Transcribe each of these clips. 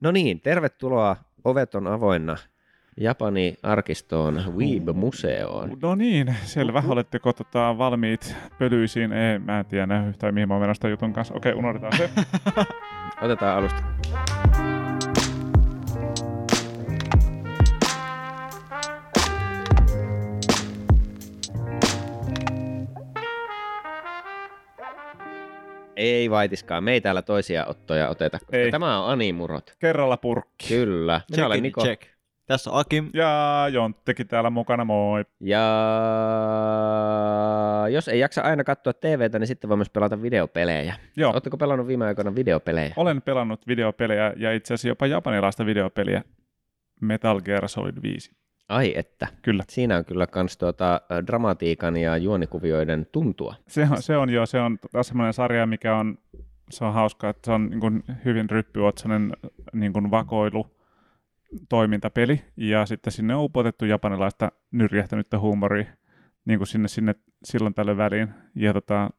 No niin, tervetuloa. Ovet on avoinna Japani arkistoon Weeb-museoon. No niin, selvä. Oletteko tota, valmiit pölyisiin? Ei, mä en tiedä yhtään mihin mä oon jutun kanssa. Okei, unohdetaan se. Otetaan alusta. Ei vaitiskaan, me ei täällä toisia ottoja oteta, koska Ei. tämä on Animurot. Kerralla purkki. Kyllä. Minä olen Niko. check. Tässä on Akim. Ja Jonttekin täällä mukana, moi. Ja jos ei jaksa aina katsoa TVtä, niin sitten voi myös pelata videopelejä. Joo, Oletteko pelannut viime aikoina videopelejä? olen pelannut videopelejä ja itse asiassa jopa japanilaista videopeliä Metal Gear Solid 5. Ai että. Kyllä. Siinä on kyllä kans tuota, dramatiikan ja juonikuvioiden tuntua. Se on, se on jo, se on taas semmoinen sarja, mikä on, se on hauska, että se on niin kuin hyvin ryppyotsainen niin kuin vakoilu toimintapeli, ja sitten sinne on upotettu japanilaista nyrjähtänyttä huumoria niin kuin sinne, sinne silloin tällöin väliin. Ja tota,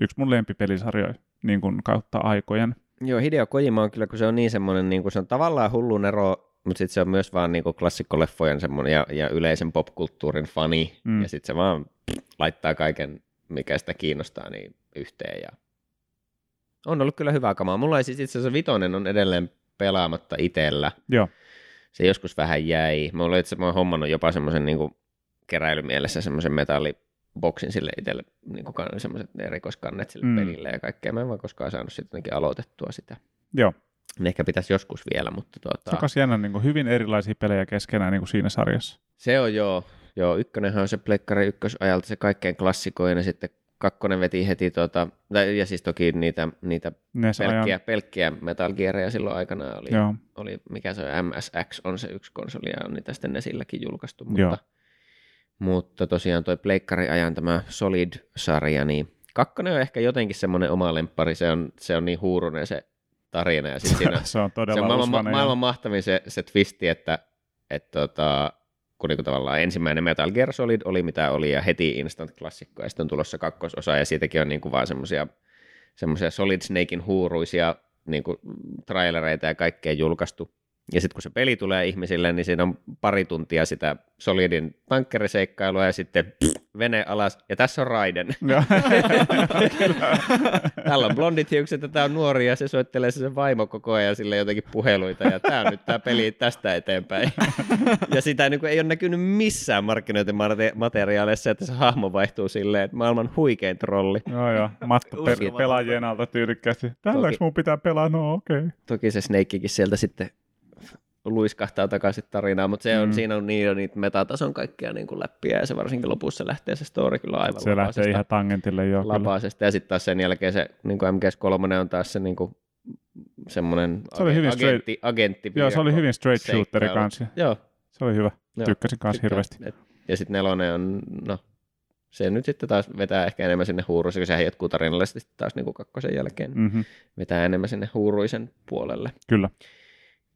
yksi mun lempipelisarjoja niin kuin kautta aikojen. Joo, Hideo Kojima on kyllä, kun se on niin semmoinen, niin kuin se on tavallaan hullun ero, mutta sitten se on myös vaan niin kuin klassikkoleffojen semmoinen ja, ja yleisen popkulttuurin fani, mm. Ja sitten se vaan laittaa kaiken, mikä sitä kiinnostaa, niin yhteen. Ja... On ollut kyllä hyvää kamaa. Mulla ei siis itse asiassa vitonen on edelleen pelaamatta itsellä. Joo, Se joskus vähän jäi. Mä olen itse mä oon hommannut jopa semmoisen niin keräilymielessä semmoisen metalliboksin sille itselle, niin semmoiset erikoiskannet sille mm. Pelille ja kaikkea. Mä en vaan koskaan saanut sitten aloitettua sitä. joo. Ne ehkä pitäisi joskus vielä, mutta tuota, myös jännä niin kuin hyvin erilaisia pelejä keskenään niin kuin siinä sarjassa. se on joo. Joo, ykkönen on se Pleikkari ykkösajalta se kaikkein klassikoin ja sitten kakkonen veti heti, tuota, tai, ja siis toki niitä, niitä NES ajan. pelkkiä, pelkkiä Metal Gearia silloin aikana oli, Joo, oli, mikä se on, MSX on se yksi konsoli ja on niitä sitten Nesilläkin julkaistu, mutta, Joo. mutta tosiaan toi Pleikkari ajan tämä Solid-sarja, niin kakkonen on ehkä jotenkin semmoinen oma lemppari, se on, se on niin huurunen se tarina ja sitten siinä se on se todella on maailman, ja- maailman mahtavin se, se twisti, että, että tota, kun niinku tavallaan ensimmäinen Metal Gear Solid oli mitä oli ja heti instant klassikko ja sitten on tulossa kakkososa ja siitäkin on niinku vaan semmoisia semmoisia Solid Snakein huuruisia niinku trailereita ja kaikkea julkaistu. Ja sitten kun se peli tulee ihmisille, niin siinä on pari tuntia sitä Solidin tankkeriseikkailua ja sitten pff, vene alas. Ja tässä on Raiden. Joo. Täällä on blondit hiukset ja tää on nuori ja se soittelee se sen vaimo koko ajan sille jotenkin puheluita ja tää on nyt tää peli tästä eteenpäin. ja sitä niin kuin, ei ole näkynyt missään markkinointimateriaaleissa, että se hahmo vaihtuu silleen, että maailman huikein trolli. Joo, joo. Matto pe- pelaajien alta tyylikkäästi. Tälläks mun pitää pelaa? No okei. Okay. Toki se Snakekin sieltä sitten luiskahtaa takaisin tarinaan, mutta se on, Mm. siinä on niin, niitä metatason kaikkia niin kuin läppiä ja se varsinkin lopussa lähtee se story kyllä aivan Se lähtee ihan tangentille jo. lapaisesta. Ja sitten taas sen jälkeen se niin kuin MGS3 on taas se niin kuin, semmoinen Se oli hyvin agentti, agentti Joo, se oli hyvin straight shooteri kanssa. Joo. Se oli hyvä. joo. Tykkäsin kanssa hirveästi. Et, ja sitten nelonen on, no, se nyt sitten taas vetää ehkä enemmän sinne huuruisen, kun sehän jatkuu tarinallisesti taas niin kuin kakkosen jälkeen. Mm. Mm-hmm. Vetää enemmän sinne huuruisen puolelle. Kyllä.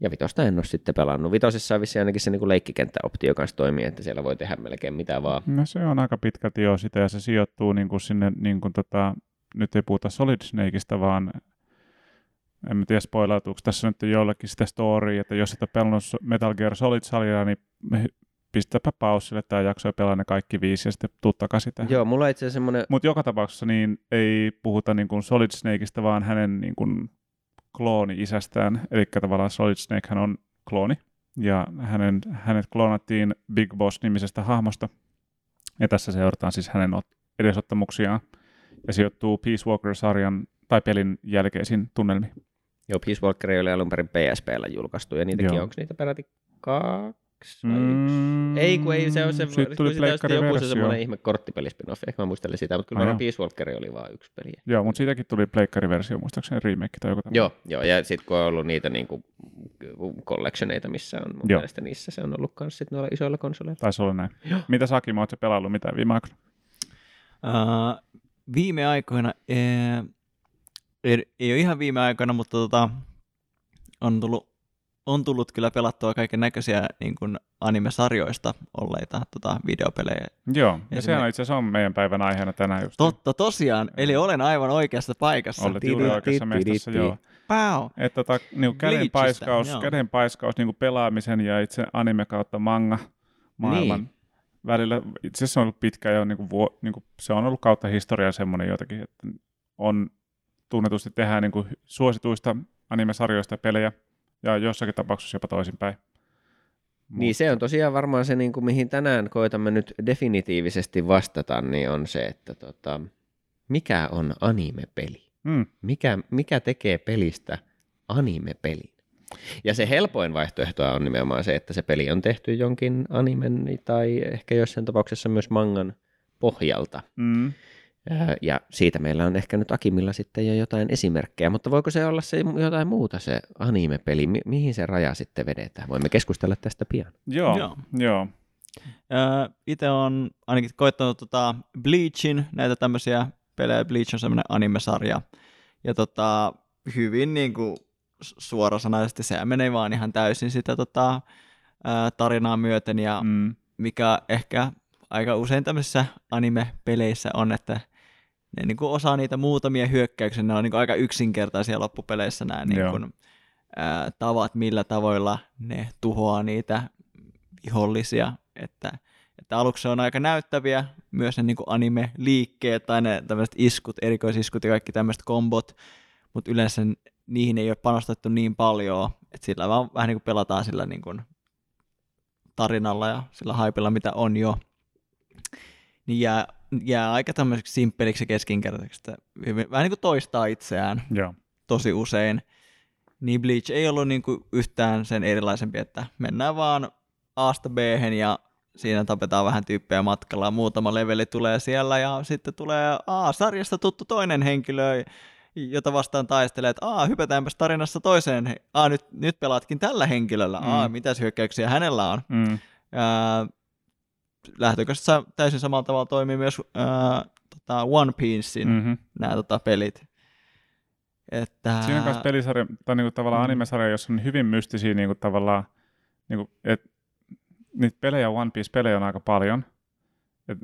Ja vitosta en ole sitten pelannut. Vitosessa on vissiin ainakin se niin leikkikenttäoptio kanssa toimii, että siellä voi tehdä melkein mitä vaan. No se on aika pitkälti jo sitä ja se sijoittuu niin kuin sinne, niin kuin tota, nyt ei puhuta Solid Snakeista, vaan en mä tiedä spoilautuuko tässä nyt jollekin sitä storya, että jos et ole pelannut Metal Gear Solid-salia, niin pistäpä paussille tämä jakso ja pelaa ne kaikki viisi ja sitten tuu takaisin tähän. Joo, mulla itse semmoinen, Mutta joka tapauksessa niin ei puhuta niin kuin Solid Snakeista, vaan hänen niin kuin klooni isästään. Eli tavallaan Solid Snake hän on klooni. Ja hänen, hänet kloonattiin Big Boss-nimisestä hahmosta. Ja tässä seurataan siis hänen ot- edesottamuksiaan. Ja sijoittuu Peace Walker-sarjan tai pelin jälkeisiin tunnelmiin. joo, Peace Walker oli alun perin PSPllä julkaistu, ja niitäkin, Joo. onko niitä peräti kaksi vai yksi? Mm, Ei, kun ei, se on se, Sitten tuli sitä joku se semmoinen ihme korttipelispin-off, ehkä mä muistelin sitä, mutta kyllä. Peace Walker oli vain yksi peli. Joo, mutta siitäkin tuli pleikkariversio, muistaakseni remake tai joku tämmöinen. Joo, joo, ja sitten kun on ollut niitä niinku collectioneita, missä on mun Joo. mielestä niissä se on ollut myös noilla isoilla konsoleilla. Taisi olla näin. Joo. Mitä Saki, ootko pelannut mitään viime aikoina? Uh, viime aikoina, eh, ei, ei ole ihan viime aikoina, mutta tota, on tullut on tullut kyllä pelattua kaiken näköisiä niin kuin anime-sarjoista olleita tota, videopelejä. Joo, ja sehän itse asiassa on meidän päivän aiheena tänään just. Totta, tosiaan. Eli olen aivan oikeassa paikassa. Olet juuri oikeassa mestassa, joo. Wow. Että tota, niin käden paiskaus, käden paiskaus niin pelaamisen ja itse anime kautta manga maailman niin. välillä. Itse asiassa on ollut pitkä jo, niin kuin, vuo, niin kuin, se on ollut kautta historiaa semmoinen jotenkin, että on tunnetusti tehdään niin kuin, suosituista anime-sarjoista pelejä, ja jossakin tapauksessa jopa toisinpäin. Niin se on tosiaan varmaan se, niin kuin, mihin tänään koitamme nyt definitiivisesti vastata, niin on se, että tota, mikä on anime-peli? Mm. Mikä, mikä tekee pelistä anime-pelin? Ja se helpoin vaihtoehto on nimenomaan se, että se peli on tehty jonkin animen tai ehkä jossain tapauksessa myös mangan pohjalta. Mm. Ja siitä meillä on ehkä nyt Akimilla sitten jo jotain esimerkkejä, mutta voiko se olla se jotain muuta se anime-peli, Mi- mihin se raja sitten vedetään? Voimme keskustella tästä pian. Joo, joo. joo. Itse on ainakin koittanut tota Bleachin, näitä tämmöisiä pelejä. Bleach on semmoinen anime-sarja. Ja tota, hyvin niin kuin suorasanaisesti se menee vaan ihan täysin sitä tota, tarinaa myöten. Ja mm. mikä ehkä aika usein tämmöisissä anime-peleissä on, että ne niin kuin osaa niitä muutamia hyökkäyksiä, ne on niin kuin aika yksinkertaisia loppupeleissä nämä niin kuin, ää, tavat, millä tavoilla ne tuhoaa niitä vihollisia, että, että aluksi on aika näyttäviä myös ne niin kuin anime-liikkeet tai ne tämmöiset iskut, erikoisiskut ja kaikki tämmöiset kombot, mutta yleensä niihin ei ole panostettu niin paljon, että sillä vaan vähän niin kuin pelataan sillä niin kuin tarinalla ja sillä haipilla, mitä on jo. Niin jää jää aika tämmöiseksi simppeliksi ja keskinkertaiseksi, että vähän niin kuin toistaa itseään Joo. tosi usein. Niin Bleach ei ollut niin kuin yhtään sen erilaisempi, että mennään vaan Asta b ja siinä tapetaan vähän tyyppejä matkalla, muutama leveli tulee siellä ja sitten tulee A, sarjasta tuttu toinen henkilö, jota vastaan taistelee, että Aa, hypätäänpäs tarinassa toiseen, Aa, nyt, nyt pelaatkin tällä henkilöllä, Aa, mm. mitäs hyökkäyksiä hänellä on. Mm. Ja, lähtökohtaisesti täysin samalla tavalla toimii myös ää, tota One Piecein mm-hmm. nämä tota, pelit. Että... Siinä on myös pelisarja, tai niinku tavallaan mm. animesarja, jossa on hyvin mystisiä niinku tavallaan, niinku, että niitä pelejä, One Piece-pelejä on aika paljon.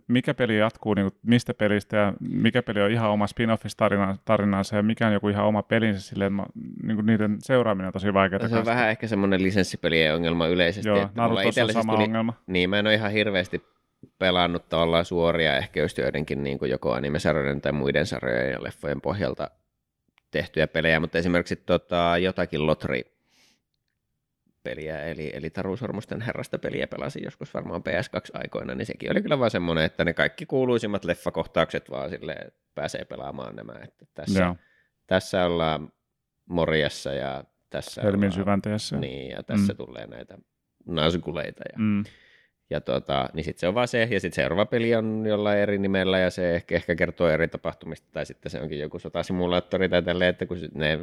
Mikä peli jatkuu niinku, mistä pelistä ja mikä peli on ihan oma spin-offis tarinansa ja mikä on joku ihan oma pelinsä silleen, että niinku, niiden seuraaminen on tosi vaikeaa. Se on vähän ehkä semmoinen lisenssipelien ongelma yleisesti. Joo, Narutossa on sama tuli, ongelma. Niin, mä en ole ihan hirveästi pelannut tavallaan suoria ehkä just joidenkin niin kuin joko animesarjojen tai muiden sarjojen ja leffojen pohjalta tehtyjä pelejä, mutta esimerkiksi tota, jotakin Lotri peliä, eli, eli Tarusormusten herrasta peliä pelasin joskus varmaan PS2-aikoina, niin sekin oli kyllä vaan semmoinen, että ne kaikki kuuluisimmat leffakohtaukset vaan sille pääsee pelaamaan nämä, että tässä, tässä ollaan Morjassa ja tässä Helmin syvänteessä. Niin, ja tässä mm. tulee näitä naskuleita ja mm ja tota, niin sitten se on vaan se, ja sitten seuraava peli on jollain eri nimellä, ja se ehkä, ehkä kertoo eri tapahtumista, tai sitten se onkin joku sotasimulaattori tai tälleen, että kun ne,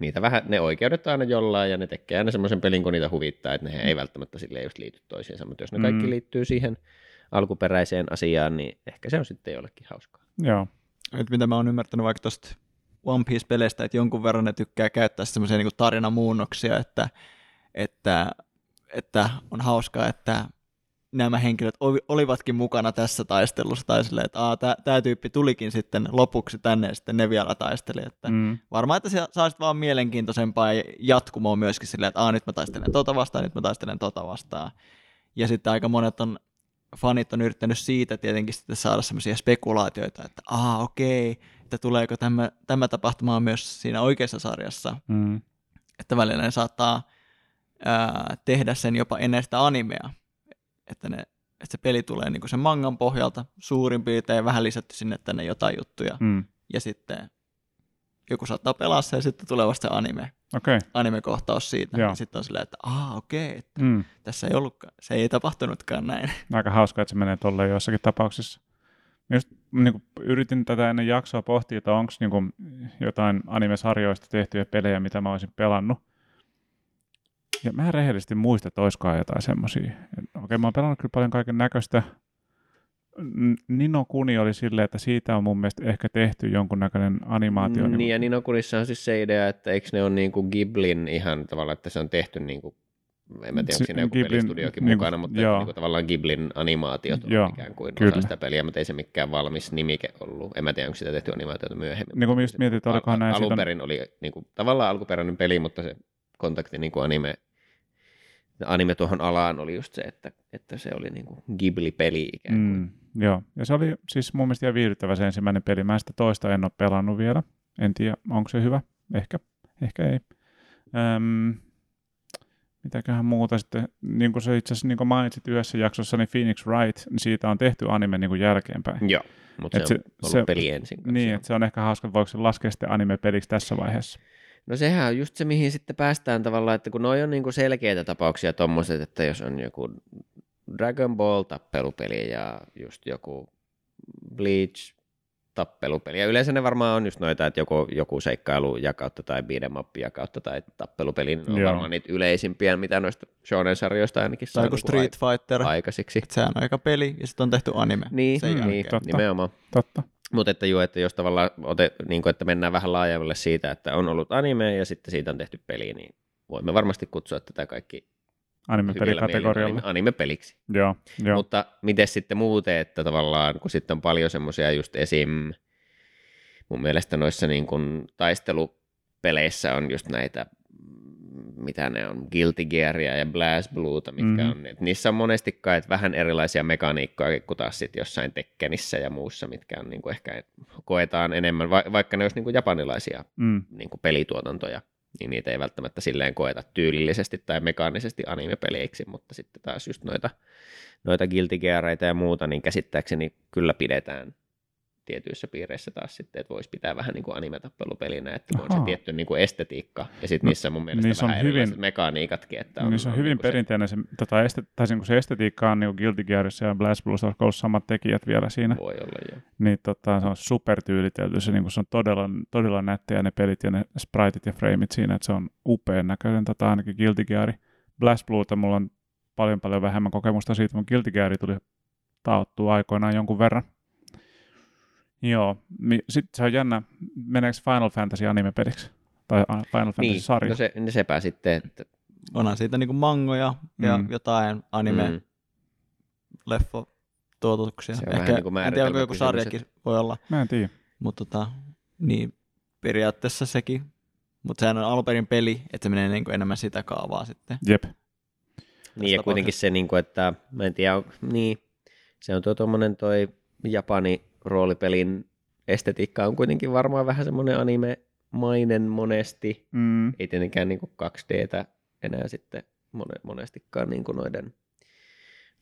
niitä vähän, ne oikeudet aina jollain, ja ne tekee aina semmoisen pelin, kun niitä huvittaa, että ne ei välttämättä sille just liity toisiinsa, mutta jos ne kaikki mm. liittyy siihen alkuperäiseen asiaan, niin ehkä se on sitten jollekin hauskaa. Joo. Nyt mitä mä oon ymmärtänyt vaikka tuosta One Piece-peleistä, että jonkun verran ne tykkää käyttää semmoisia niin tarinamuunnoksia, että, että, että on hauskaa, että nämä henkilöt olivatkin mukana tässä taistelussa, tai silleen, että tämä tyyppi tulikin sitten lopuksi tänne, ja sitten ne vielä taisteli, että mm. varmaan, että sä saisit vaan mielenkiintoisempaa jatkumoa myöskin silleen, että nyt mä taistelen tota vastaan, nyt mä taistelen tota vastaan, ja sitten aika monet on, fanit on yrittänyt siitä tietenkin sitten saada semmoisia spekulaatioita, että aa okei, okay, että tuleeko tämä, tämä tapahtumaan myös siinä oikeassa sarjassa, mm. että välillä ne saattaa ää, tehdä sen jopa ennen sitä animea, että, ne, että se peli tulee niin kuin sen mangan pohjalta suurin piirtein vähän lisätty sinne tänne jotain juttuja. Mm. Ja sitten joku saattaa pelaa se ja sitten tulee vasta anime. Okay. Anime-kohtaus siitä. Ja sitten on silleen, että aa okei, okay, että mm. tässä ei ollutkaan, se ei tapahtunutkaan näin. Aika hauska, että se menee tolleen joissakin tapauksissa. Just niin kuin, yritin tätä ennen jaksoa pohtia, että onko niin jotain anime-sarjoista tehtyjä pelejä, mitä mä olisin pelannut. Ja mä en rehellisesti muista, että olisikohan jotain semmoisia. Okei, okay, mä oon pelannut kyllä paljon kaiken näköistä. Nino Kuni oli silleen, että siitä on mun mielestä ehkä tehty jonkunnäköinen animaatio. Niin, ja Nino Kunissa on siis se idea, että eikö ne ole niin kuin Giblin ihan tavallaan, että se on tehty niin kuin, en mä tiedä, onko siinä joku Ghiblin, pelistudiokin niin mukana, mutta joo. niin kuin, tavallaan Giblin animaatiot on Joo, ikään kuin kyllä. osa sitä peliä, mutta ei se mikään valmis nimike ollut. En mä tiedä, onko sitä tehty animaatiota myöhemmin. Niin kuin mietit, että olikohan näin Alun perin oli niin kuin, tavallaan alkuperäinen peli, mutta se kontakti niin kuin anime, anime tuohon alaan oli just se, että, että se oli niin kuin Ghibli-peli ikään kuin. Mm, joo, ja se oli siis mun mielestä ihan viihdyttävä se ensimmäinen peli. Mä sitä toista en ole pelannut vielä. En tiedä, onko se hyvä. Ehkä, ehkä ei. Öm, mitäköhän muuta sitten, niin kuin se itse asiassa niin mainitsit yhdessä jaksossa, niin Phoenix Wright, niin siitä on tehty anime niin kuin jälkeenpäin. Joo, mutta se, se- on ollut se- peli ensin. Niin, että se on ehkä hauska, voiko se laskea sitten anime-peliksi tässä vaiheessa. No sehän on just se, mihin sitten päästään tavallaan, että kun noi on niinku selkeitä tapauksia tommoset, että jos on joku Dragon Ball tappelupeli ja just joku Bleach tappelupeli. Ja yleensä ne varmaan on just noita, että joku, joku seikkailu jakautta tai beat'em up jakautta tai tappelupeli, niin on Joo. varmaan niitä yleisimpiä, mitä noista shonen-sarjoista ainakin Tai saa joku niinku Street Fighter, ai- aikaiseksi. sehän on aika peli ja sitten on tehty anime. Niin, sen niin. Totta. nimenomaan. Totta. Mutta että joo, että jos tavallaan ote, niin kuin, että mennään vähän laajemmalle siitä, että on ollut anime ja sitten siitä on tehty peli, niin voimme varmasti kutsua tätä kaikki Anime-pelikategorialle. anime- anime-peliksi. Joo, joo. Mutta miten sitten muuten, että tavallaan kun sitten on paljon semmoisia just esim. mun mielestä noissa niin kuin taistelupeleissä on just näitä mitä ne on, Guilty Gearia ja Blast Blueta, mitkä Mhm. on, että niissä on monesti kai vähän erilaisia mekaniikkoja kuin taas sitten jossain Tekkenissä ja muussa, mitkä on niin kuin ehkä koetaan enemmän, va- vaikka ne olisi niin kuin japanilaisia Mm, niin kuin pelituotantoja, niin niitä ei välttämättä silleen koeta tyylillisesti tai mekaanisesti anime-peleiksi, mutta sitten taas just noita, noita Guilty Geareita ja muuta, niin käsittääkseni kyllä pidetään tietyissä piireissä taas sitten, että voisi pitää vähän niin kuin anime-tappelupelinä, että on se tietty niin kuin estetiikka, ja sitten No, niissä on mun mielestä niissä on vähän hyvin- erilaiset mekaniikatkin, että on, niin se on hyvin niin kuin se- perinteinen se, tota, este, tai niin kuin se estetiikka on niin Guilty Gearissa ja Blast on ollut samat tekijät vielä siinä. Voi olla, joo. Niin tota, se on supertyylitelty, se, niin kuin se on todella, todella nättejä ne pelit ja ne spriteit ja frameit siinä, että se on upean näköinen, tota, ainakin Guilty Gear. Blast Blueta mulla on paljon paljon vähemmän kokemusta siitä, mutta Guilty Gear tuli taottua aikoinaan jonkun verran. Joo, sitten se on jännä, meneekö Final Fantasy anime-peliksi? Tai a- Final Niin, Fantasy-sarja? no se, niin sepä sitten, että Onhan siitä niinku mangoja ja Mm. jotain anime mm, leffo tuotuksia. Se on Ehkä, vähän niinku en tiedä, onko joku sarjakin voi olla, Mä en tiedä. mutta tota, niin periaatteessa sekin. Mutta sehän on alun perin peli, että se menee niinku enemmän sitä kaavaa sitten. Jep. Niin ja kuitenkin se, niin kuin, että mä en tiedä, on- niin, se on tuo tuommoinen toi Japani roolipelin estetiikka on kuitenkin varmaan vähän semmoinen anime-mainen monesti. Mm. Ei tietenkään niin kuin 2Dtä enää sitten mone, monestikaan niin kuin noiden,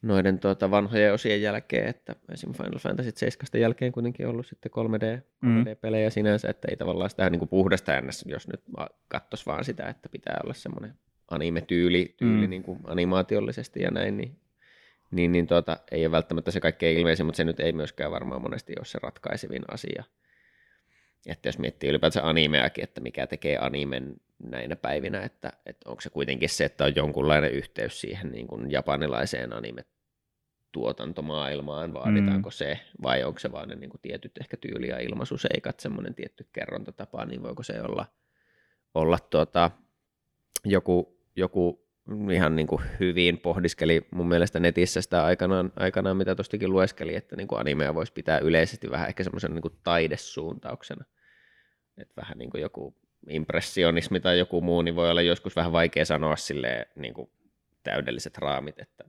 noiden tuota vanhojen osien jälkeen, että esim. Final Fantasy 7 jälkeen kuitenkin ollut sitten 3D, Mm. 3D-pelejä sinänsä, että ei tavallaan sitä niin kuin puhdasta ns, jos nyt katsoisi vaan sitä, että pitää olla semmoinen anime-tyyli tyyli Mm. niin kuin animaatiollisesti ja näin, niin, niin, niin tuota, ei ole välttämättä se kaikkein ilmeisin, mutta se nyt ei myöskään varmaan monesti ole se ratkaisevin asia. Että jos miettii ylipäätään animeakin, että mikä tekee animen näinä päivinä, että, että onko se kuitenkin se, että on jonkunlainen yhteys siihen niin kuin japanilaiseen anime tuotantomaailmaan, vaaditaanko mm. se, vai onko se vaan ne niin kuin tietyt ehkä tyyli- ja ilmaisuseikat, semmoinen tietty kerrontatapa, niin voiko se olla, olla tuota, joku, joku ihan niin kuin hyvin pohdiskeli mun mielestä netissä sitä aikanaan, aikanaan mitä tuostakin lueskeli, että niin kuin animea voisi pitää yleisesti vähän ehkä semmoisen niin kuin taidesuuntauksena. Että vähän niin kuin joku impressionismi tai joku muu, niin voi olla joskus vähän vaikea sanoa sille niin kuin täydelliset raamit, että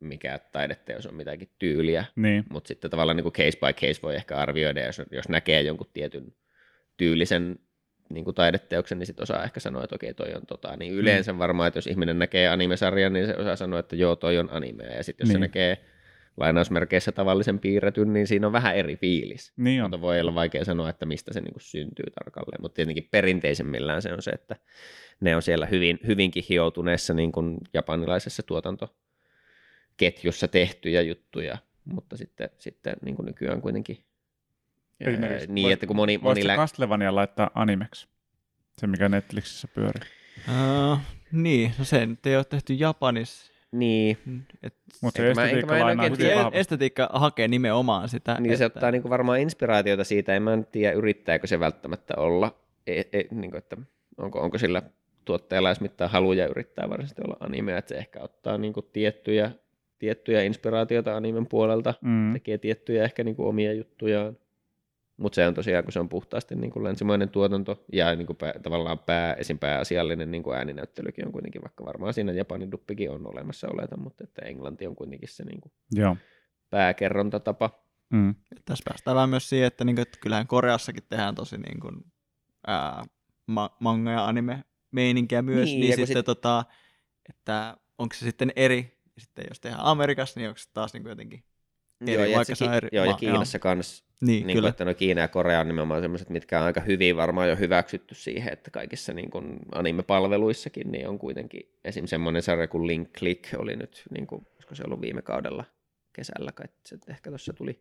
mikä taideteos on mitäkin tyyliä, Niin. mutta sitten tavallaan niin kuin case by case voi ehkä arvioida, jos, jos näkee jonkun tietyn tyylisen niin kuin taideteoksen, niin sitten osaa ehkä sanoa, että okei, toi on tota. Niin yleensä varmaan, että jos ihminen näkee animesarjan, niin se osaa sanoa, että joo, toi on animea. Ja sitten jos niin. se näkee lainausmerkeissä tavallisen piirretyn, niin siinä on vähän eri fiilis. Niin on. Mutta voi olla vaikea sanoa, että mistä se niin kuin syntyy tarkalleen. Mutta tietenkin perinteisemmillään se on se, että ne on siellä hyvin, hyvinkin hioutuneessa niin kuin japanilaisessa tuotantoketjussa tehtyjä juttuja. Mutta sitten, sitten niin kuin nykyään kuitenkin Esimerkiksi niin, voi- että kun moni, moni lä- Castlevania laittaa animeksi? Se, mikä Netflixissä pyörii. Uh, niin, no se nyt ei ole tehty Japanissa. Niin, Et Mutta se Enkä mä- enkä estetiikka mä lainaa oikein hyvin se tiedä. vahvasti. estetiikka hakee nimenomaan sitä. niin se että- ottaa niin kuin varmaan inspiraatiota siitä, en mä nyt tiedä yrittääkö se välttämättä olla, e, e, niin kuin, että onko, onko sillä tuottajalla edes mitään haluja yrittää varsinaisesti olla animea, että se ehkä ottaa niin kuin tiettyjä, tiettyjä inspiraatioita animen puolelta, Mm. tekee tiettyjä ehkä niin kuin omia juttujaan. Mutta se on tosiaan, kun se on puhtaasti niin kuin länsimainen tuotanto ja niin kuin pää, tavallaan pää, esim. pääasiallinen niin kuin ääninäyttelykin on kuitenkin, vaikka varmaan siinä Japanin duppikin on olemassa oletan, mutta että englanti on kuitenkin se niin kuin Joo. pääkerrontatapa. Mm. Tässä päästään vähän myös siihen, että, niinku, että kyllähän Koreassakin tehdään tosi niin kuin, ää, ma- manga- ja anime-meininkiä myös, Niin, niin, niin sitten sit- tota, että onko se sitten eri, sitten jos tehdään Amerikassa, niin onko se taas niin kuin jotenkin, joo, ja, vaikka se Ki- eri joo, ja Kiinassa kanssa, niin, niin kuin, kyllä, että no Kiina ja Korea on nimenomaan sellaiset, mitkä on aika hyvin varmaan jo hyväksytty siihen, että kaikissa niin kuin anime-palveluissakin niin on kuitenkin esim. semmoinen sarja kuin Link Click oli nyt, niin kuin, olisiko se ollut viime kaudella kesällä, kai se ehkä tuossa tuli,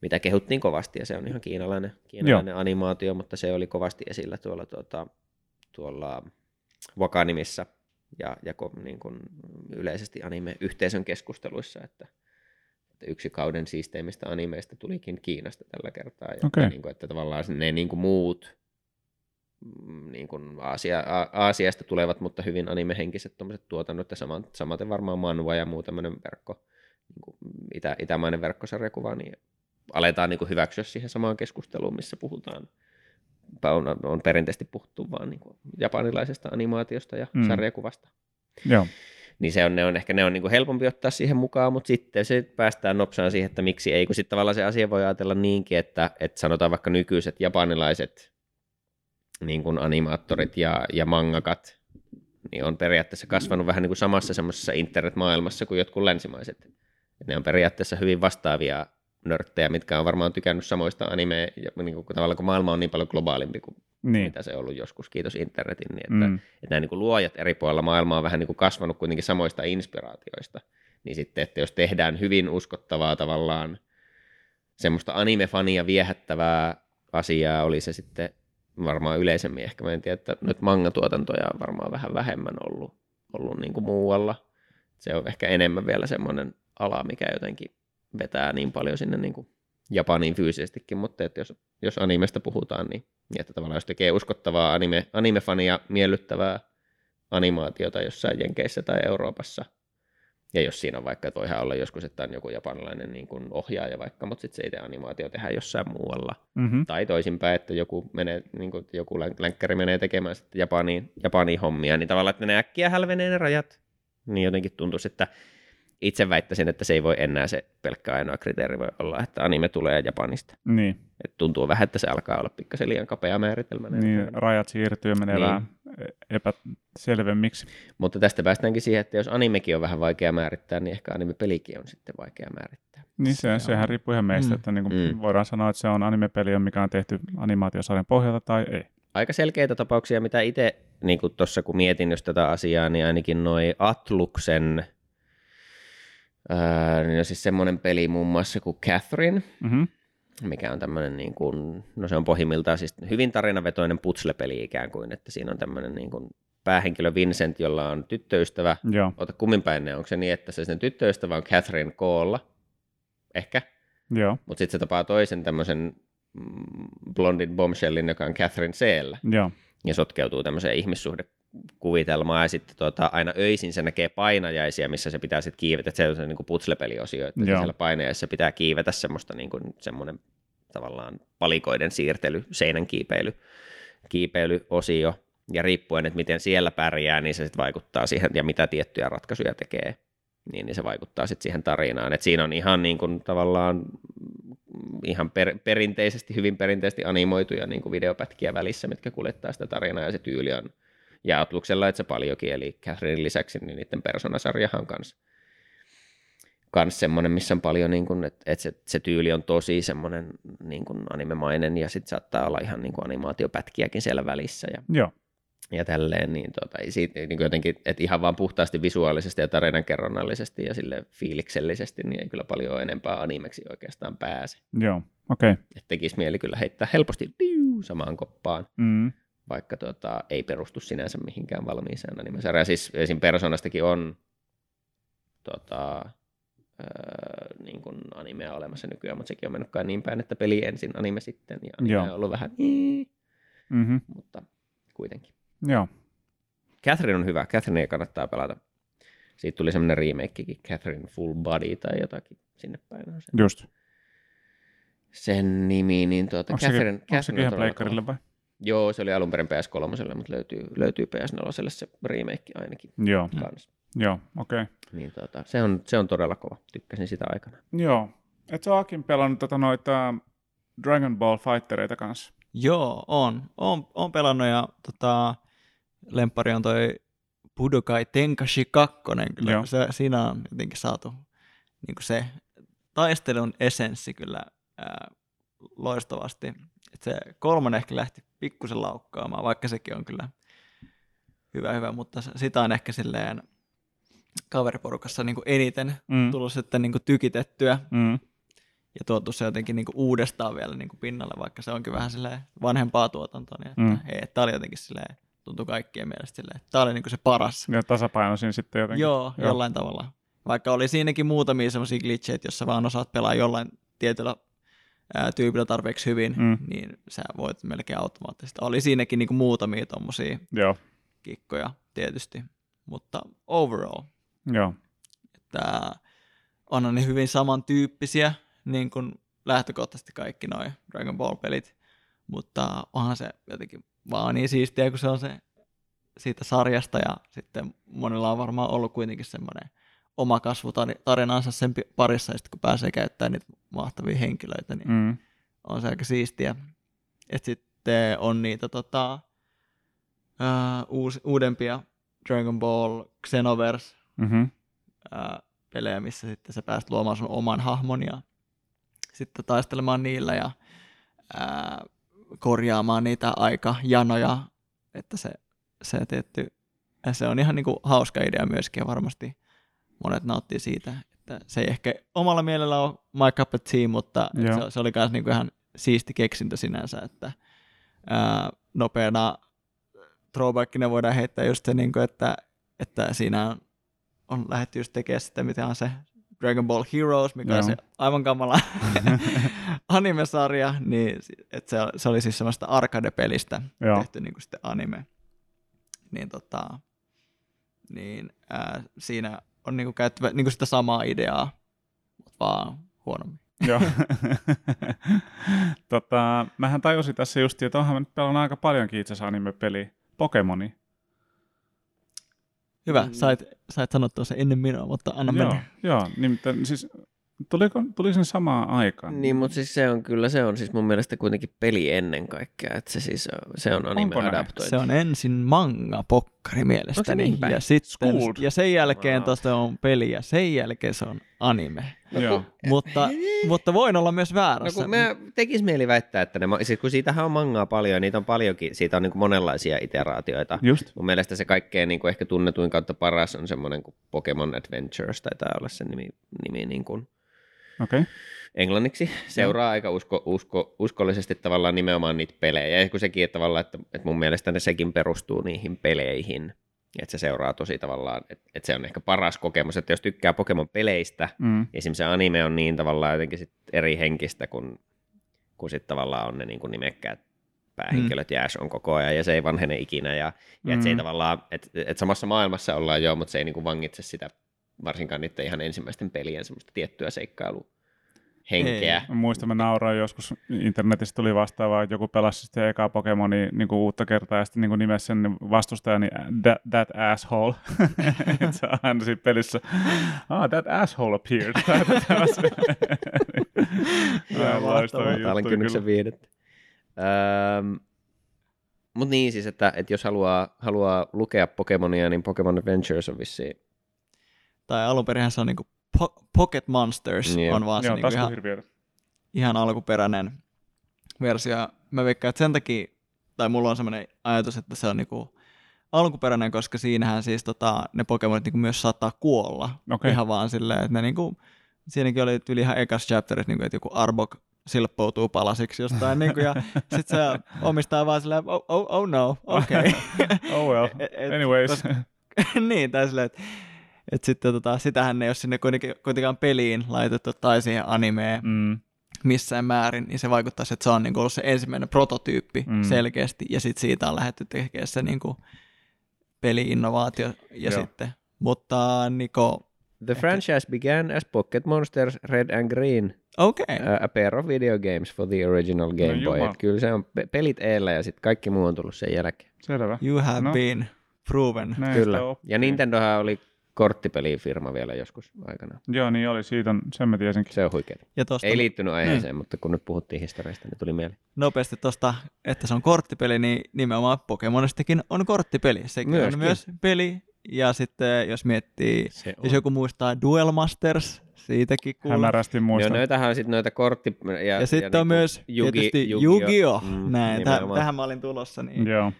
mitä kehuttiin kovasti, ja se on ihan kiinalainen, kiinalainen animaatio, mutta se oli kovasti esillä tuolla, tuota, tuolla Wakanimissa ja, ja niin kuin yleisesti anime-yhteisön keskusteluissa, että yksi kauden siisteimmistä animeista tulikin Kiinasta tällä kertaa. Ja Okei. niin kuin, että tavallaan ne niin kuin muut mm, niin kuin Aasia, A- Aasiasta tulevat, mutta hyvin animehenkiset tommoset tuotannot ja saman, samaten varmaan manua ja muu tämmöinen verkko, niin kuin itä, itämainen verkkosarjakuva, niin aletaan niin kuin hyväksyä siihen samaan keskusteluun, missä puhutaan on, on perinteisesti puhuttu vaan niin kuin japanilaisesta animaatiosta ja mm. sarjakuvasta. Joo. Niin se on, ne on ehkä ne on niin kuin helpompi ottaa siihen mukaan, mutta sitten se päästään nopsaan siihen, että miksi ei, kun sitten tavallaan se asia voi ajatella niinkin, että, että sanotaan vaikka nykyiset japanilaiset niin kuin animaattorit ja, ja mangakat, niin on periaatteessa kasvanut vähän niin kuin samassa semmoisessa internet-maailmassa kuin jotkut länsimaiset. Et ne on periaatteessa hyvin vastaavia nörttejä, mitkä on varmaan tykännyt samoista anime, niin kuin, tavallaan kun maailma on niin paljon globaalimpi kuin Niin. mitä se on ollut joskus, kiitos internetin, niin että, Mm. että nämä niin kuin luojat eri puolilla maailmaa on vähän niin kuin kasvanut kuitenkin samoista inspiraatioista, niin sitten, että jos tehdään hyvin uskottavaa tavallaan semmoista anime-fania viehättävää asiaa, oli se sitten varmaan yleisemmin ehkä, mä en tiedä, että nyt manga-tuotantoja on varmaan vähän vähemmän ollut, ollut niin kuin muualla. Se on ehkä enemmän vielä semmoinen ala, mikä jotenkin vetää niin paljon sinne niin kuin Japaniin fyysisestikin, mutta että jos, jos animesta puhutaan, niin, niin että tavallaan jos tekee uskottavaa anime, anime-fania miellyttävää animaatiota jossain Jenkeissä tai Euroopassa, ja jos siinä on vaikka, että voihan olla joskus, että on joku japanilainen niin kuin ohjaaja vaikka, mutta sitten se itse animaatio tehdään jossain muualla. Mm-hmm. Tai toisinpäin, että joku, menee, niin kuin, joku län- länkkäri menee tekemään sitten Japaniin, Japaniin hommia, niin tavallaan, että ne äkkiä hälvenee ne rajat. Niin jotenkin tuntuisi, että itse väittäisin, että se ei voi enää se pelkkä ainoa kriteeri voi olla, että anime tulee Japanista. Niin, Et tuntuu vähän, että se alkaa olla pikkasen liian kapea määritelmä. niin rajat siirtyy ja menee Niin. vähän epäselvemmiksi. Mutta tästä päästäänkin siihen, että jos animekin on vähän vaikea määrittää, niin ehkä anime-pelikin on sitten vaikea määrittää. Niin se, Se on- sehän riippuu ihan meistä, Mm. että niin kuin Mm. voidaan sanoa, että se on animepeli, mikä on tehty animaatiosarjan pohjalta tai ei. aika selkeitä tapauksia, mitä itse niin tuossa kun mietin just tätä asiaa, niin ainakin noi Atluksen, niin on siis semmoinen peli muun muassa kuin Catherine, Mm-hmm. mikä on tämmöinen, niin kuin, no se on pohjimmiltaan siis hyvin tarinavetoinen putslepeli ikään kuin, että siinä on tämmöinen niin kuin päähenkilö Vincent, jolla on tyttöystävä. Joo, Ota kummin päin ne, onko se niin, että se sen tyttöystävä on Catherine Koolla, ehkä, joo, mutta sitten se tapaa toisen tämmöisen mm, blondin bombshellin, joka on Catherine Seellä. Joo, ja sotkeutuu tämmöiseen ihmissuhdekuvitelmaan ja sitten tuota, aina öisin se näkee painajaisia, missä se pitää sitten kiivetä, että se on niin putslepeliosio, että Joo. siellä painajaisissa pitää kiivetä semmoista niin kuin, semmoinen tavallaan palikoiden siirtely, seinän kiipeily, kiipeilyosio ja riippuen, että miten siellä pärjää, niin se sitten vaikuttaa siihen ja mitä tiettyjä ratkaisuja tekee, niin, niin se vaikuttaa sitten siihen tarinaan. Et siinä on ihan niin kuin tavallaan ihan per, perinteisesti, hyvin perinteisesti animoituja niin kuin videopätkiä välissä, mitkä kuljettaa sitä tarinaa ja se tyyli on ja Outluksella, että se paljonkin, eli Catherine lisäksi, niin niiden persoonasarjahan on kanssa kans semmoinen, missä on paljon, niin kuin, että, että se, se, tyyli on tosi semmoinen niin kuin animemainen ja sitten saattaa olla ihan niin kuin animaatiopätkiäkin siellä välissä ja, joo, ja tälleen, niin, tota, siitä, niin kuin jotenkin, että ihan vaan puhtaasti visuaalisesti ja tarinankerronnallisesti ja sille fiiliksellisesti, niin ei kyllä paljon enempää animeksi oikeastaan pääse. joo, okei. Okay. Että tekisi mieli kyllä heittää helposti piu, samaan koppaan, Mm. Vaikka tota, ei perustu sinänsä mihinkään valmiiseen animesarjaan. Siis esim. Personastakin on tota, öö, niin kuin animea olemassa nykyään, mutta sekin on mennyt kai niin päin, että peli ensin, anime sitten, ja anime Joo. on ollut vähän, Mm-hmm. mutta kuitenkin. Joo. Catherine on hyvä, Catherine kannattaa pelata. Siitä tuli semmoinen remakekin, Catherine Full Body tai jotakin sinne päin on se, Just. sen nimi, niin tuota, Onko Catherine, onko sekin Catherine on ihan todella pleikkarille vai? Joo, se oli alun perin PS3, mutta löytyy, löytyy PS4 se remake ainakin Joo, kanssa. joo, okei. Okay. Niin tota, se, on, se on todella kova, tykkäsin sitä aikana. Joo. Et sä Akin pelannut tota noita Dragon Ball Fightereita kanssa? Joo, on. on. on pelannut ja tota, lempari on toi Budokai Tenkashi 2. Kyllä. Joo. Se, siinä on jotenkin saatu niin se taistelun essenssi kyllä ää, loistavasti. Et se kolmonen ehkä lähti pikkusen laukkaamaan, vaikka sekin on kyllä hyvä, hyvä, mutta sitä on ehkä silleen kaveriporukassa niin eniten Mm. tullut sitten niin tykitettyä Mm. ja tuotu se jotenkin niin uudestaan vielä niin pinnalle, vaikka se onkin vähän silleen vanhempaa tuotantoa, niin että Mm. hei, tämä oli jotenkin silleen, tuntui kaikkien mielestä silleen, että tämä oli niin se paras. Ja tasapainoisin sitten jotenkin. Joo, Joo, jollain tavalla. Vaikka oli siinäkin muutamia semmoisia glitcheitä, jossa vaan osaat pelaa jollain tietyllä ää, tyypillä tarpeeksi hyvin, Mm. niin sä voit melkein automaattisesti. Oli siinäkin niin muutamia tommosia Joo, kikkoja tietysti, mutta overall, joo. että onhan ne hyvin samantyyppisiä, niin kuin lähtökohtaisesti kaikki noin Dragon Ball-pelit, mutta onhan se jotenkin vaan niin siistiä, kun se on se siitä sarjasta ja sitten monella on varmaan ollut kuitenkin semmoinen oma kasvutarinansa sen parissa ja sitten kun pääsee käyttämään niitä mahtavia henkilöitä, niin Mm. on se aika siistiä. Et sitten on niitä tota, ää, uus, uudempia Dragon Ball Xenoverse Mm-hmm. ää, pelejä, missä sitten sä pääset luomaan sun oman hahmon ja sitten taistelemaan niillä ja ää, korjaamaan niitä aika janoja, että se, se tietty, se on ihan niinku hauska idea myöskin ja varmasti monet nauttii siitä, että se ei ehkä omalla mielellä ole my cup of tea, mutta Joo. se, se, oli myös niinku ihan siisti keksintö sinänsä, että ää, nopeana throwbackina voidaan heittää just se, niinku, että, että siinä on on lähdetty just tekemään sitä, mitä on se Dragon Ball Heroes, mikä Joo. on se aivan kamala animesarja, niin et se, se oli siis semmoista arcade-pelistä Joo. tehty niin kuin sitten anime. Niin, tota, niin ää, siinä on niin kuin käytetty niin kuin sitä samaa ideaa, mutta vaan huonommin. Joo. tota, mähän tajusin tässä just, että onhan mä nyt pelannut aika paljonkin itse asiassa anime-peliä. Pokemoni. Hyvä, Mm. sait, sait sanottua se ennen minua, mutta anna Joo, mennä. joo, nimittäin siis tuliko, tuli sen samaan aikaan. Niin, mutta siis se on kyllä, se on siis mun mielestä kuitenkin peli ennen kaikkea, että se siis on, se on anime adaptoitu. Se on ensin manga-pokkari mielestäni. niin päin? ja, sitten, Schooled. ja sen jälkeen Wow. tuosta on peli ja sen jälkeen se on anime. No, Joo. kun, Mutta, mutta voin olla myös no väärässä. kun mä tekis mieli väittää, että ne, siis kun siitähän on mangaa paljon ja niitä on paljonkin, siitä on niin kuin monenlaisia iteraatioita. Just. Mun mielestä se kaikkein niin kuin ehkä tunnetuin kautta paras on semmoinen kuin Pokemon Adventures, taitaa olla sen nimi, nimi niin kuin Okei. Okay. Englanniksi. Seuraa aika usko, usko, uskollisesti tavallaan nimenomaan niitä pelejä. Ja kun sekin, että, tavallaan, että, että mun mielestä ne sekin perustuu niihin peleihin. Että se seuraa tosi tavallaan, että, että se on ehkä paras kokemus, että jos tykkää Pokemon-peleistä, Mm. esimerkiksi se anime on niin tavallaan jotenkin sit eri henkistä, kun, kun sitten tavallaan on ne niin kuin nimekkäät päähenkilöt mm. ja Ash on koko ajan ja se ei vanhene ikinä ja, ja et se ei Mm. tavallaan, että et samassa maailmassa ollaan joo, mutta se ei niin kuin vangitse sitä varsinkaan niiden ihan ensimmäisten pelien semmoista tiettyä seikkailuhenkeä. Mä muistan, mä nauroin joskus internetissä tuli vastaavaa, että joku pelasi sitten ekaa Pokemoni niin kuin uutta kertaa ja sitten niin kuin nimesi sen vastustajani that, that asshole. Et se on aina siinä pelissä, ah, that asshole appeared. Mahtavaa. loistavia Matalan juttuja kynnyksen kyllä. viidettä. Öö, mutta niin siis, että, että jos haluaa, haluaa lukea Pokemonia, niin Pokemon Adventures on vissiin. Tai alun se on niinku po- Pocket Monsters, Niin. on vaan se Joo, niinku ihan, ihan alkuperäinen versio. Mä veikkaan, että sen takia, tai mulla on semmoinen ajatus, että se on niinku alkuperäinen, koska siinähän siis tota, ne Pokemonit niinku myös saattaa kuolla. Okei. Ihan vaan silleen, että ne niinku, siinäkin oli yli ihan ekas chapterissa, niinku, että joku Arbok silppoutuu palasiksi jostain, niinku, ja sit se omistaa vaan silleen, oh, oh, oh no, okei. Okay. Oh well, anyways. niin, tai silleen, että Et sitten tota, sitähän ei ole sinne kuitenkin- kuitenkaan peliin laitettu tai siihen animeen Mm. missään määrin, niin se vaikuttaisi, että se on niin ollut se ensimmäinen prototyyppi Mm. selkeästi, ja sitten siitä on lähdetty tekemään se niin kuin peli-innovaatio, ja Joo. sitten, mutta Niko, The franchise began as Pocket Monsters Red and Green, okei, uh, a pair of video games for the original Game Boy. jumala. Et kyllä se on pe- pelit eellä ja sitten kaikki muu on tullut sen jälkeen. Selvä. you have No. no. been proven. Näin Kyllä. Ja Nintendohan oli korttipelifirma vielä joskus aikana. Joo, niin oli. Siitä on, sen mä tiesinkin. Se on huikea. Ja tosta Ei liittynyt aiheeseen, mutta kun nyt puhuttiin historiasta, niin tuli mieleen. nopeasti tuosta, että se on korttipeli, niin nimenomaan Pokemonistakin on korttipeli. Sekin Myöskin. on myös peli, ja sitten jos miettii, Se jos joku muistaa Duel Masters, siitäkin kuulla. Hämärästi Joo, muistan. noitahan on sitten noita kortti... Ja, Ja, sitten on niinku myös Yugi- tietysti Yu-Gi-Oh! Yu-Gi-Oh! Mm, Näin, täh- tähän mä olin tulossa, niin Joo.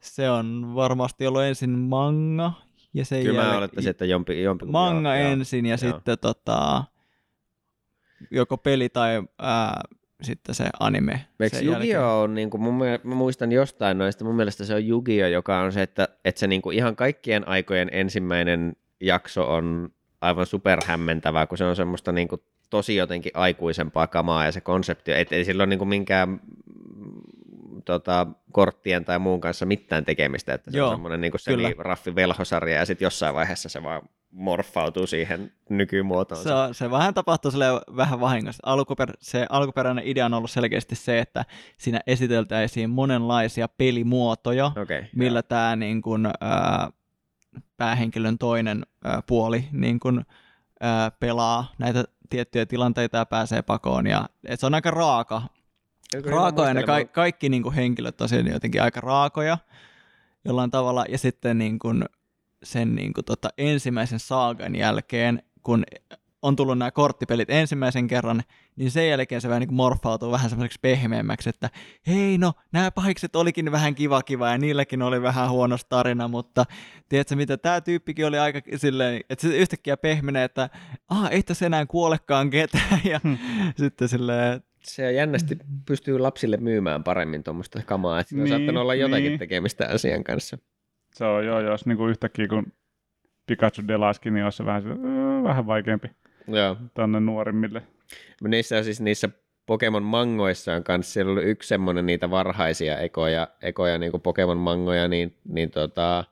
se on varmasti ollut ensin manga, ja sen Kyllä mä jälkeen olettaisin, että jompi, jompi manga joo, ensin, ja joo. sitten tota, joko peli tai ää, sitten se anime. Eikö sen jälkeen. Yu-Gi-Oh! on, niin kuin, mun, mä muistan jostain noista, mun mielestä se on Yu-Gi-Oh! joka on se, että, että se niin kuin ihan kaikkien aikojen ensimmäinen jakso on aivan superhämmentävää, kun se on semmoista niin kuin tosi jotenkin aikuisempaa kamaa ja se konsepti, et ei sillä ole niin kuin minkään tota, korttien tai muun kanssa mitään tekemistä, että se Joo, on semmoinen niin kuin semi-raffi velhosarja ja sitten jossain vaiheessa se vaan morfautuu siihen nykymuotoon. Se, se vähän tapahtuu sille vähän vahingossa. Alkuper, se alkuperäinen idea on ollut selkeästi se, että siinä esiteltäisiin monenlaisia pelimuotoja, okay, millä tämä niin kun, ää, päähenkilön toinen ää, puoli niin kun, ää, pelaa näitä tiettyjä tilanteita ja pääsee pakoon. Ja, et se on aika raaka. Raakoja ja ne ka- kaikki niin kun, henkilöt tosiaan jotenkin aika raakoja jollain tavalla. Ja sitten niin kun, sen niin kun, tota, ensimmäisen saagan jälkeen, kun on tullut nämä korttipelit ensimmäisen kerran, niin sen jälkeen se vähän niin kuin morfautuu vähän semmoiseksi pehmeämmäksi, että hei no, nämä pahikset olikin vähän kiva kiva ja niilläkin oli vähän huono tarina, mutta tiedätkö mitä, tämä tyyppikin oli aika silleen, että se yhtäkkiä pehmenee, että ah, ei tässä enää kuolekaan ketään. Ja sitten silleen, se jännästi pystyy lapsille myymään paremmin tuommoista kamaa, että on Niin, saattanut olla jotakin niin. tekemistä asian kanssa. Se on joo, jos niinku yhtäkkiä kun Pikachu delaski, niin olisi se vähän, "Öö, vähän vaikeampi Joo. tonne nuorimmille. Niissä on siis niissä Pokemon mangoissa on kanssa, siellä oli yksi semmoinen niitä varhaisia ekoja, ekoja niin kuin Pokemon mangoja, niin, niin tota,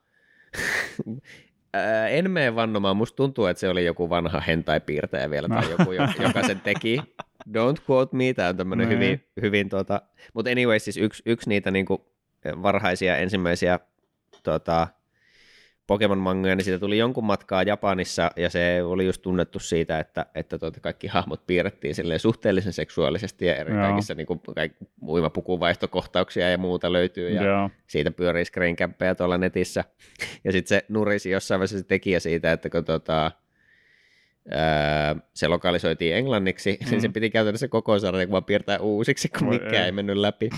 ää, en mene vannomaan, musta tuntuu, että se oli joku vanha hentai-piirtäjä vielä tai No. joku, jo- joka sen teki. Don't quote me, tämä on tämmöinen Nee. hyvin, hyvin tota, mutta anyway, siis yksi, yksi niitä niin kuin varhaisia ensimmäisiä tota, Pokemon-mangoja, niin siitä tuli jonkun matkaa Japanissa, ja se oli just tunnettu siitä, että, että tuota, kaikki hahmot piirrettiin suhteellisen seksuaalisesti, ja eri Joo. kaikissa niin kuin, kaik, uimapukuvaihtokohtauksia ja muuta löytyy, ja Joo. siitä pyörii screencappeja tuolla netissä. Ja sitten se nurisi jossain vaiheessa se tekijä siitä, että kun tota, se lokalisoitiin englanniksi, mm. niin se piti käytännössä koko sarjan vaan piirtää uusiksi, kun Voi mikään ei. ei mennyt läpi.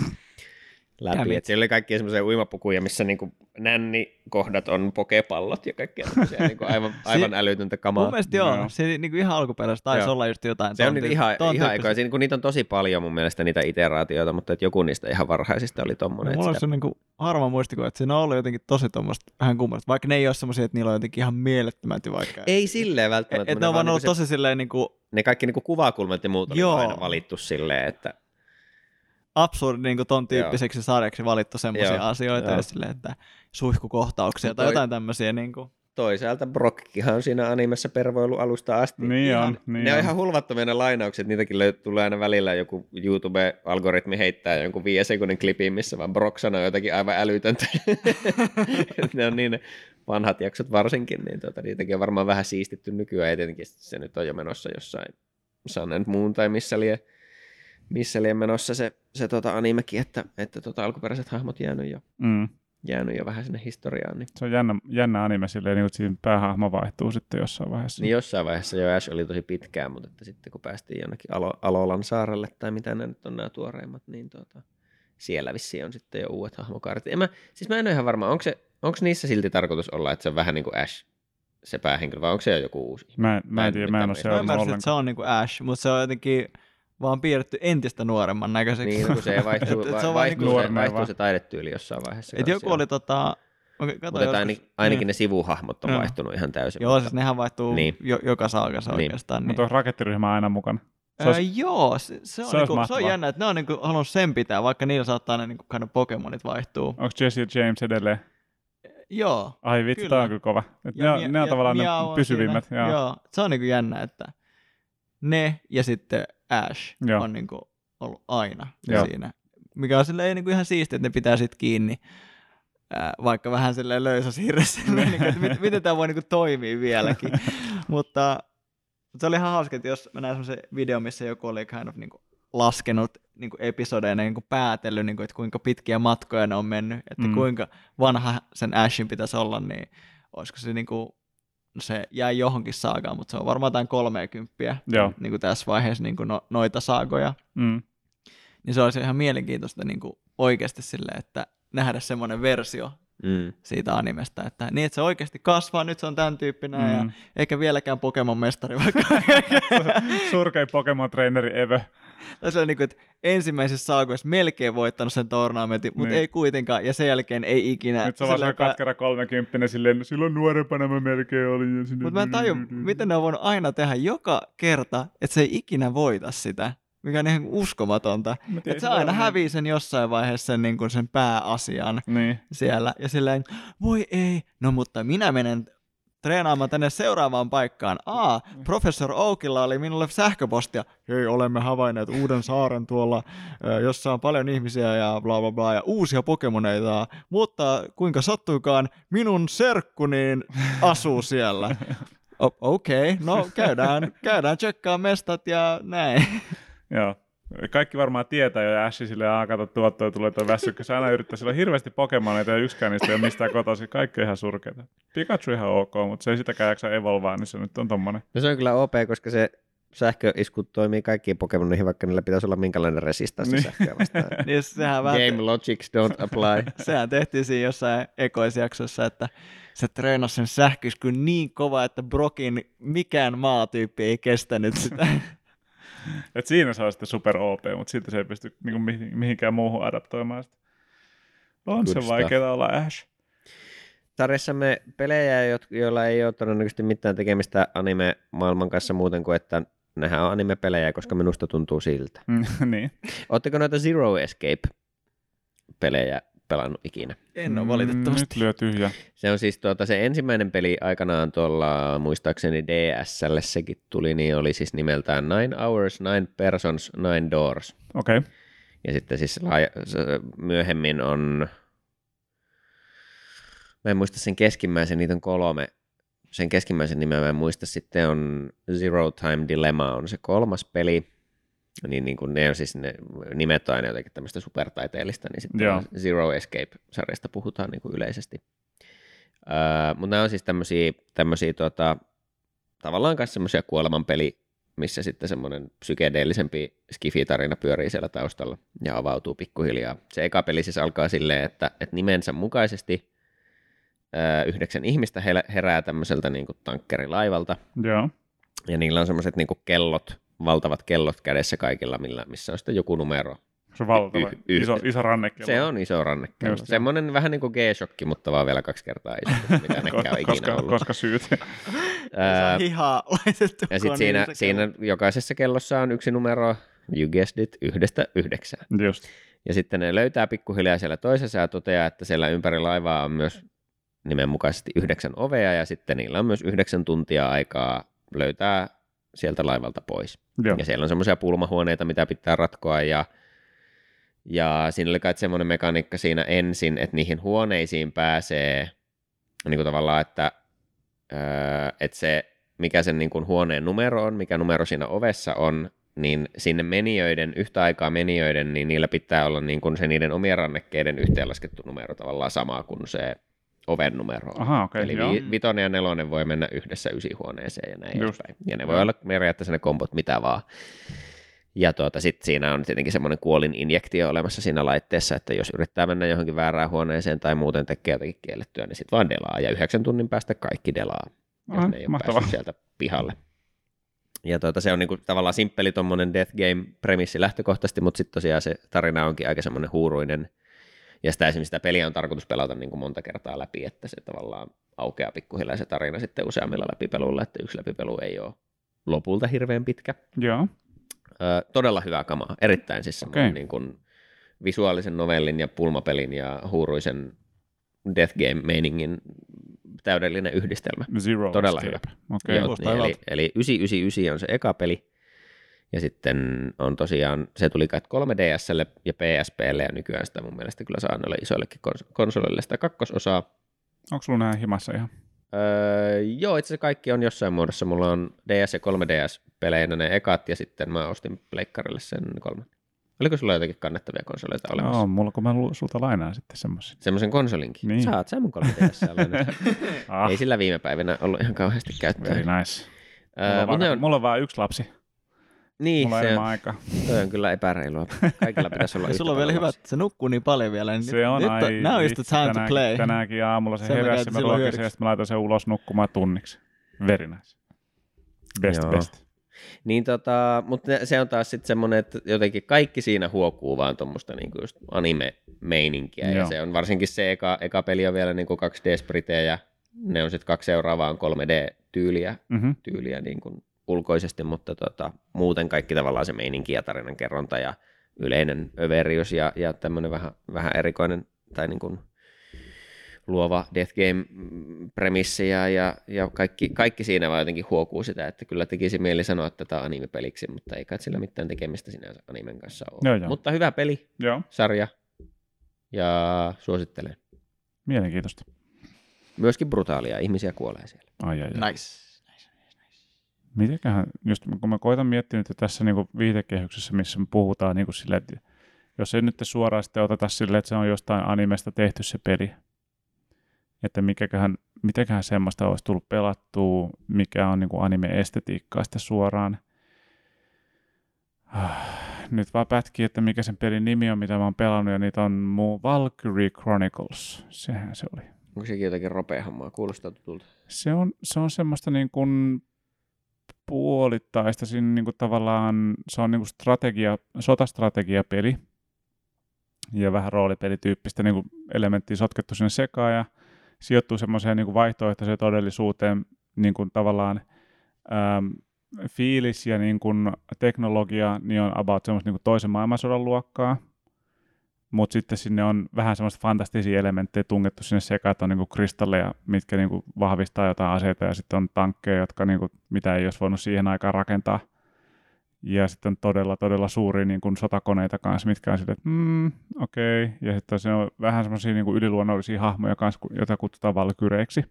Läpi. Damn it. Et siellä oli kaikkia semmoisia uimapukuja, missä niinku nännikohdat on pokepallot ja kaikkea niinku aivan, aivan älytöntä kamaa. mun mielestä joo, Joo. se niin kuin ihan alkuperäistä taisi Joo. olla just jotain. Se on niitä ihan, ton ihan aikoja, siinä, kun niitä on tosi paljon mun mielestä niitä iteraatioita, mutta et joku niistä ihan varhaisista oli tommonen. Mulla on että se niinku harva muistikuva, että siinä on ollut jotenkin tosi tuommoista vähän kummallista, vaikka ne ei ole semmoisia, että niillä on jotenkin ihan mielettömät vaikka. Ei silleen välttämättä. et, et ne on vaan niinku ollut se- tosi silleen niinku ne kaikki niinku kuvakulmat ja muut Joo. aina valittu silleen, että absurdi niinku ton tyyppiseksi sarjaksi valittu semmoisia Joo, asioita joo. ja silleen, että suihkukohtauksia tai toi- jotain tämmöisiä niinku. toisaalta Brockkihan on siinä animessa pervoilu alusta asti. Niin ihan, on, niin ne on on. ihan hulvattomia ne lainaukset, niitäkin löy- tulee aina välillä joku YouTube-algoritmi heittää jonkun viiden sekunnin klipin, missä vaan Brock sanoo jotakin aivan älytöntä. ne on niin ne vanhat jaksot varsinkin, niin tota, niitäkin on varmaan vähän siistitty nykyään, ja tietenkin se nyt on jo menossa jossain Sun and Moon tai missä lie, missä lie menossa se, se tota animekin, että, että tota alkuperäiset hahmot jäänyt jo, Mm. jäänyt jo vähän sinne historiaan, niin Se on jännä, jännä anime silleen, niin, että siinä päähahmo vaihtuu sitten jossain vaiheessa. Niin jossain vaiheessa jo Ash oli tosi pitkään, mutta että sitten kun päästiin jonnekin Alo- Alolan saarelle tai mitä nämä nyt on nämä tuoreimmat, niin tuota, siellä vissiin on sitten jo uudet hahmokaarit. En mä, siis mä en ole ihan varma, onko, se, onko niissä silti tarkoitus olla, että se on vähän niin kuin Ash, se päähenkilö, vai onko se jo joku uusi? Mä, en- mä en tiedä, mä en ole Mä Mä ymmärsin, että se on niinku Ash, mutta se on jotenkin vaan piirretty entistä nuoremman näköiseksi. Niin, no kun se vaihtuu, Et- et se on vaihtuu, niinku- se, vaihtuu se taidetyyli jossain vaiheessa. Et joku oli tota, Okay, Mutta joskus. ainakin, ainakin Niin. ne sivuhahmot on vaihtunut ihan täysin. Joo, mutta- siis nehän vaihtuu Niin. jo, joka saakassa Niin. oikeastaan. Niin. Mutta onko rakettiryhmä aina mukana? Se olisi- joo, se, se, on, se niinku, se on jännä, että ne on niinku, halunnut sen pitää, vaikka niillä saattaa ne niinku, kind of Pokemonit vaihtuu. Onko Jesse ja James edelleen? Joo. Ai vitsi, tämä on kyllä kova. Et ne, Ja on, Mia- ne on ja tavallaan ne on pysyvimmät. siinä. Joo. Joo, se on niinku jännä, että ne ja sitten Ash Joo. on niinku ollut aina Joo. siinä. Mikä on silleen niinku ihan siistiä, että ne pitää sit kiinni. Ää, vaikka vähän silleen löysä siirressä, niin, että mit, miten tämä voi niinku toimia vieläkin. mutta se oli ihan hauska, että jos mä näin semmoisen video, missä joku oli kind of niinku laskenut niinku episodeina niinku päätellyt, niinku, että kuinka pitkiä matkoja ne on mennyt, että Mm. kuinka vanha sen Ashin pitäisi olla, niin olisiko se niinku, no se jäi johonkin saagaan, mutta se on varmaan jotain 30 Joo. niinku tässä vaiheessa niinku no, noita saagoja, Mm. niin se olisi ihan mielenkiintoista niinku oikeasti silleen, että nähdä semmoinen versio Mm. siitä animesta, että niin, että se oikeasti kasvaa, nyt se on tämän tyyppinen mm. ja eikä vieläkään Pokemon mestari vaikka. Surkein Pokemon-treeneri ever. Se on niin kuin, että ensimmäisessä saakoissa melkein voittanut sen tornamentin, mutta Niin. ei kuitenkaan, ja sen jälkeen ei ikinä. Nyt se on vaan semmoinen katkera kolmekymppinen silleen, "No silloin nuorempana mä melkein olin. Mutta mä en tajua, miten ne on voinut aina tehdä joka kerta, että se ei ikinä voita sitä, mikä on ihan uskomatonta. Että se aina hävii sen jossain vaiheessa sen, niin kuin sen pääasian Niin. siellä, ja silleen, voi ei, no mutta minä menen treenaamaan tänne seuraavaan paikkaan. Aa, professor Oakilla oli minulle sähköpostia. Hei, olemme havainneet uuden saaren tuolla, jossa on paljon ihmisiä ja bla bla bla, ja uusia pokemoneita. Mutta kuinka sattuikaan, minun serkkuniin asuu siellä. Okei, okay, no käydään, käydään tsekkaa mestat ja näin. Joo. Kaikki varmaan tietää jo, ja Ashi silleen, aah, kato tuottoja tulee tuo väsykkä. Se aina yrittää, sillä on hirveästi Pokemoneita ja yksikään niistä ei ole mistään kotoisin. Kaikki on ihan surkeita. Pikachu ihan ok, mutta se ei sitäkään jaksa evolvaa, niin se nyt on tommonen. No se on kyllä OP, koska se sähköisku toimii kaikkiin Pokemoneihin, vaikka niillä pitäisi olla minkälainen resistanssi Niin. sähköä vastaan. Niin sehän vähän, Game logics don't apply. sehän tehtiin siinä jossain ekoisjaksossa, että se treenasi sen sähköiskyn niin kova, että Brokin mikään maatyyppi ei kestänyt sitä. Et siinä on sitten super OP, mutta silti se ei pysty niinku mihin- mihinkään muuhun adaptoimaan sitä. On Good se vaikeaa olla Ash. Sarjassamme pelejä, joilla ei ole todennäköisesti mitään tekemistä anime-maailman kanssa muuten kuin, että nehän on anime-pelejä, koska minusta tuntuu siltä. Mm, niin. Oletteko noita Zero Escape-pelejä pelannut ikinä? En ole Mm, valitettavasti. Nyt lyö tyhjä. Se on siis tuota, se ensimmäinen peli aikanaan tuolla, muistaakseni DSlle sekin tuli, niin oli siis nimeltään Nine Hours, Nine Persons, Nine Doors. Okei. Okay. Ja sitten siis laaja, myöhemmin on, mä en muista sen keskimmäisen, niitä on kolme, sen keskimmäisen nimeä mä en muista, sitten on Zero Time Dilemma on se kolmas peli, niin, niin kuin ne on siis ne nimet aina jotenkin tämmöistä supertaiteellista, niin sitten Joo. Zero Escape-sarjasta puhutaan niin kuin yleisesti. Öö, mutta nämä on siis tämmöisiä, tämmöisiä tota, tavallaan myös semmoisia kuolemanpeli, missä sitten semmoinen psykedeellisempi skifi-tarina pyörii siellä taustalla ja avautuu pikkuhiljaa. Se eka peli siis alkaa silleen, että, että nimensä mukaisesti öö, yhdeksän ihmistä he- herää tämmöiseltä niin kuin tankkerilaivalta, Joo. ja niillä on semmoiset niin kellot, valtavat kellot kädessä kaikilla, millä, missä on sitten joku numero. Se on valtava. Yh- yh- iso, iso rannekello. Se on iso rannekello. Just. Semmoinen vähän niin kuin G-shokki, mutta vaan vielä kaksi kertaa iso, mitä nekään koska, on ikinä koska, ollut. koska syyt. Hihaa laitettu. Ja sitten siinä, siinä jokaisessa kellossa on yksi numero, you guessed it, yhdestä yhdeksään. Just. Ja sitten ne löytää pikkuhiljaa siellä toisessa ja toteaa, että siellä ympäri laivaa on myös nimenmukaisesti yhdeksän ovea ja sitten niillä on myös yhdeksän tuntia aikaa löytää sieltä laivalta pois. Joo. Ja siellä on semmoisia pulmahuoneita, mitä pitää ratkoa ja, ja siinä oli kai semmoinen mekaniikka siinä ensin, että niihin huoneisiin pääsee niin kuin tavallaan, että, öö, että se, mikä sen niin kuin huoneen numero on, mikä numero siinä ovessa on, niin sinne menijöiden, yhtä aikaa menijöiden, niin niillä pitää olla niin kuin se niiden omien rannekkeiden yhteenlaskettu numero tavallaan sama kuin se oven numero on. Aha, okei. Eli joo. vi- vitonen ja nelonen voi mennä yhdessä ysihuoneeseen ja näin Just. edespäin. Ja ne voi olla periaatteessa ne kompot mitä vaan. Ja tuota, sitten siinä on tietenkin semmoinen kuolin injektio olemassa siinä laitteessa, että jos yrittää mennä johonkin väärään huoneeseen tai muuten tekee jotakin kiellettyä, niin sitten vaan delaa. Ja yhdeksän tunnin päästä kaikki delaa, jos Aha, ne ei ole mahtavaa. päässyt sieltä pihalle. Ja tuota, se on niinku tavallaan simppeli tuommoinen Death Game-premissi lähtökohtaisesti, mutta sitten tosiaan se tarina onkin aika semmoinen huuruinen Ja sitä esimerkiksi sitä peliä on tarkoitus pelata niin kuin monta kertaa läpi, että se tavallaan aukeaa pikkuhiljaa se tarina sitten useammilla läpipeluilla, että yksi läpipelu ei ole lopulta hirveän pitkä. Joo. Ö, todella hyvää kamaa, erittäin siis okay. niin kuin visuaalisen novellin ja pulmapelin ja huuruisen Death Game-meiningin täydellinen yhdistelmä. Zero Todella Escape. Okei. Joo, kuulostaa niin, eli, eli 999 on se eka peli, ja sitten on tosiaan, se tuli kai 3DSlle ja PSPlle, ja nykyään sitä mun mielestä kyllä saa noille isoillekin kons- konsoleille sitä kakkososaa. Onko sulla nää himassa ihan? Öö, joo, itse asiassa kaikki on jossain muodossa. Mulla on DS ja 3DS-peleinä ne ekat, ja sitten mä ostin pleikkarille sen kolme. Oliko sulla jotakin kannettavia konsoleita olemassa? Joo, mulla kun mä sulta lainaan sitten semmoisen. Semmoisen konsolinkin. Niin. Saat sä mun 3DS Ah, Ei sillä viime päivinä ollut ihan kauheasti käyttöä. very nice. Mulla, Öö, on mutta ne vaan, on, mulla on vaan yksi lapsi. Niin, Mulla se on, aikaa. toi on kyllä epäreilua. Kaikilla pitäisi olla Ja sulla on vielä hyvä, että se nukkuu niin paljon vielä. Niin Se on nyt, ai now is the time to tänäänkin, play. Tänäänkin aamulla se Sen mä heräsi ja mä hyödyksi. ja sitten mä laitoin sen ulos nukkumaan tunniksi. Very nice. Best, Joo. best. Niin tota, mutta se on taas sitten semmoinen, että jotenkin kaikki siinä huokuu vaan tuommoista niinku just anime-meininkiä. Ja Joo. se on varsinkin se eka, eka peli on vielä niinku 2D-spritejä ja ne on sitten kaksi seuraavaa on 3D-tyyliä Mm-hmm. tyyliä niin kuin ulkoisesti, mutta tota, muuten kaikki tavallaan se meininki ja tarinan kerronta ja yleinen överius ja, ja tämmöinen vähän, vähän erikoinen tai niin kuin luova Death Game-premissi ja, ja, ja kaikki, kaikki siinä vaan jotenkin huokuu sitä, että kyllä tekisi mieli sanoa tätä anime-peliksi, mutta ei kai sillä mitään tekemistä sinänsä animen kanssa ole. Joo, joo. Mutta hyvä peli, Joo, sarja ja suosittelen. mielenkiintoista. Myöskin brutaalia, ihmisiä kuolee siellä. Ai, ai, ai. Nice. Mitenköhän, just kun mä koitan miettiä nyt tässä niin viitekehyksessä, missä me puhutaan niin silleen, että jos ei nyt suoraan sitten oteta silleen, että se on jostain animesta tehty se peli, että mikäköhän, mitäköhän semmoista olisi tullut pelattua, mikä on niin anime-estetiikkaa sitten suoraan. Ah, Nyt vaan pätkii, että mikä sen pelin nimi on, mitä mä oon pelannut, ja niitä on muu Valkyrie Chronicles. Sehän se oli. Onko sekin jotakin ropeahommaa? Kuulostaa tutulta. Se on, se on semmoista niin kuin puolittaista, siinä niin kuin tavallaan se on niin kuin strategia, sotastrategiapeli. Ja vähän roolipelityyppistä niin kuin elementtiä sotkettu sinne sekaan ja sijoittuu semmoiseen niin vaihtoehtoiseen todellisuuteen niin kuin tavallaan ähm, fiilis ja niin kuin teknologia niin on about semmoista niin kuin toisen maailmansodan luokkaa, mutta sitten sinne on vähän semmoista fantastisia elementtejä tungettu sinne sekaan, että on niinku kristalleja, mitkä niinku vahvistaa jotain aseita, ja sitten on tankkeja, jotka niinku, mitä ei olisi voinut siihen aikaan rakentaa. Ja sitten on todella, todella suuria niinku sotakoneita kanssa, mitkä on sitten, että mm, okei. Okay. Ja sitten se on vähän semmoisia niinku yliluonnollisia hahmoja kanssa, joita kutsutaan valkyreiksi.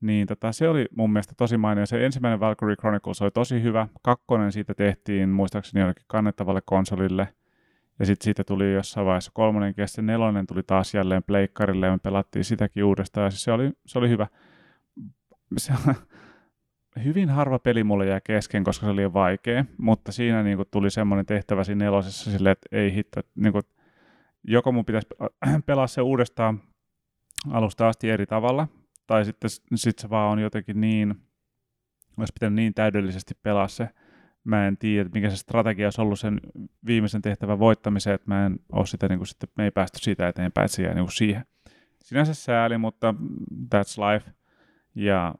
Niin tota, se oli mun mielestä tosi mainio. Se ensimmäinen Valkyrie Chronicles oli tosi hyvä. Kakkonen siitä tehtiin muistaakseni jollekin kannettavalle konsolille. Ja sitten siitä tuli jossain vaiheessa kolmonen sitten nelonen tuli taas jälleen pleikkarille ja me pelattiin sitäkin uudestaan ja siis se oli, se oli hyvä. Se hyvin harva peli mulle jäi kesken, koska se oli vaikea, mutta siinä niin kuin, tuli semmoinen tehtävä siinä nelosessa silleen, että ei hitto, että, niin kuin, joko mun pitäisi pelaa se uudestaan alusta asti eri tavalla, tai sitten sit se vaan on jotenkin niin, olisi pitänyt niin täydellisesti pelaa se, mä en tiedä, mikä se strategia olisi ollut sen viimeisen tehtävän voittamiseen, että mä en ole sitä, niin kuin, sitten, me ei päästy siitä eteenpäin, että se jäi niin kuin siihen. Sinänsä sääli, mutta that's life. Ja,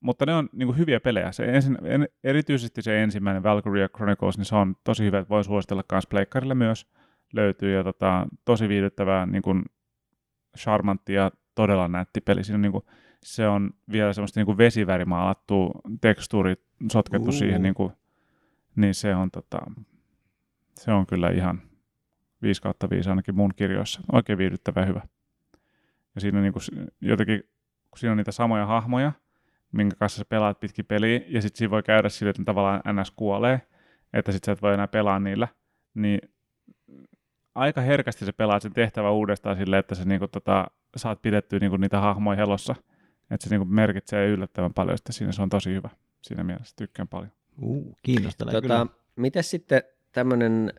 mutta ne on niin kuin, hyviä pelejä. Se ensin, en, erityisesti se ensimmäinen Valkyria Chronicles, niin se on tosi hyvä, että voin suositella myös pleikkarille myös. Löytyy ja tota, tosi viihdyttävää niin kuin, charmantti ja todella nätti peli. Siinä on, niin kuin, se on vielä semmoista niin kuin vesivärimaalattua tekstuuri sotkettu Uh. siihen niin kuin, niin se on, tota, se on kyllä ihan 5 kautta 5 ainakin mun kirjoissa. Oikein viihdyttävä hyvä. Ja siinä on niinku, s- jotenkin, kun siinä on niitä samoja hahmoja, minkä kanssa sä pelaat pitkin peliä, ja sitten siinä voi käydä sille, että tavallaan NS kuolee, että sitten sä et voi enää pelaa niillä, niin aika herkästi sä pelaat sen tehtävän uudestaan silleen, että sä niinku, tota, saat pidettyä niinku, niitä hahmoja helossa. Että se niinku, merkitsee yllättävän paljon sitten siinä, se on tosi hyvä. Siinä mielessä tykkään paljon. Uh, kiinnostelee tota, kyllä. miten sitten tämmöinen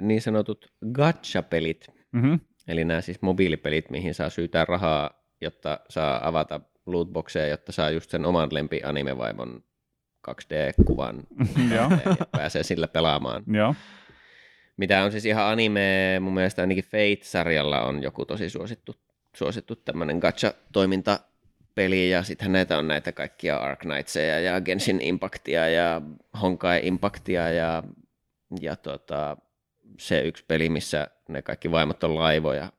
niin sanotut gacha-pelit, Mm-hmm. eli nämä siis mobiilipelit, mihin saa syytää rahaa, jotta saa avata lootboxeja, jotta saa just sen oman lempi animevaimon 2D-kuvan Joo. ja pääsee sillä pelaamaan. Joo. Mitä on siis ihan anime, mun mielestä ainakin Fate-sarjalla on joku tosi suosittu, suosittu tämmöinen gacha-toiminta peli ja sitten näitä on näitä kaikkia Ark Knightseja ja Genshin Impactia ja Honkai Impactia ja, ja tota, se yksi peli, missä ne kaikki vaimot on laivoja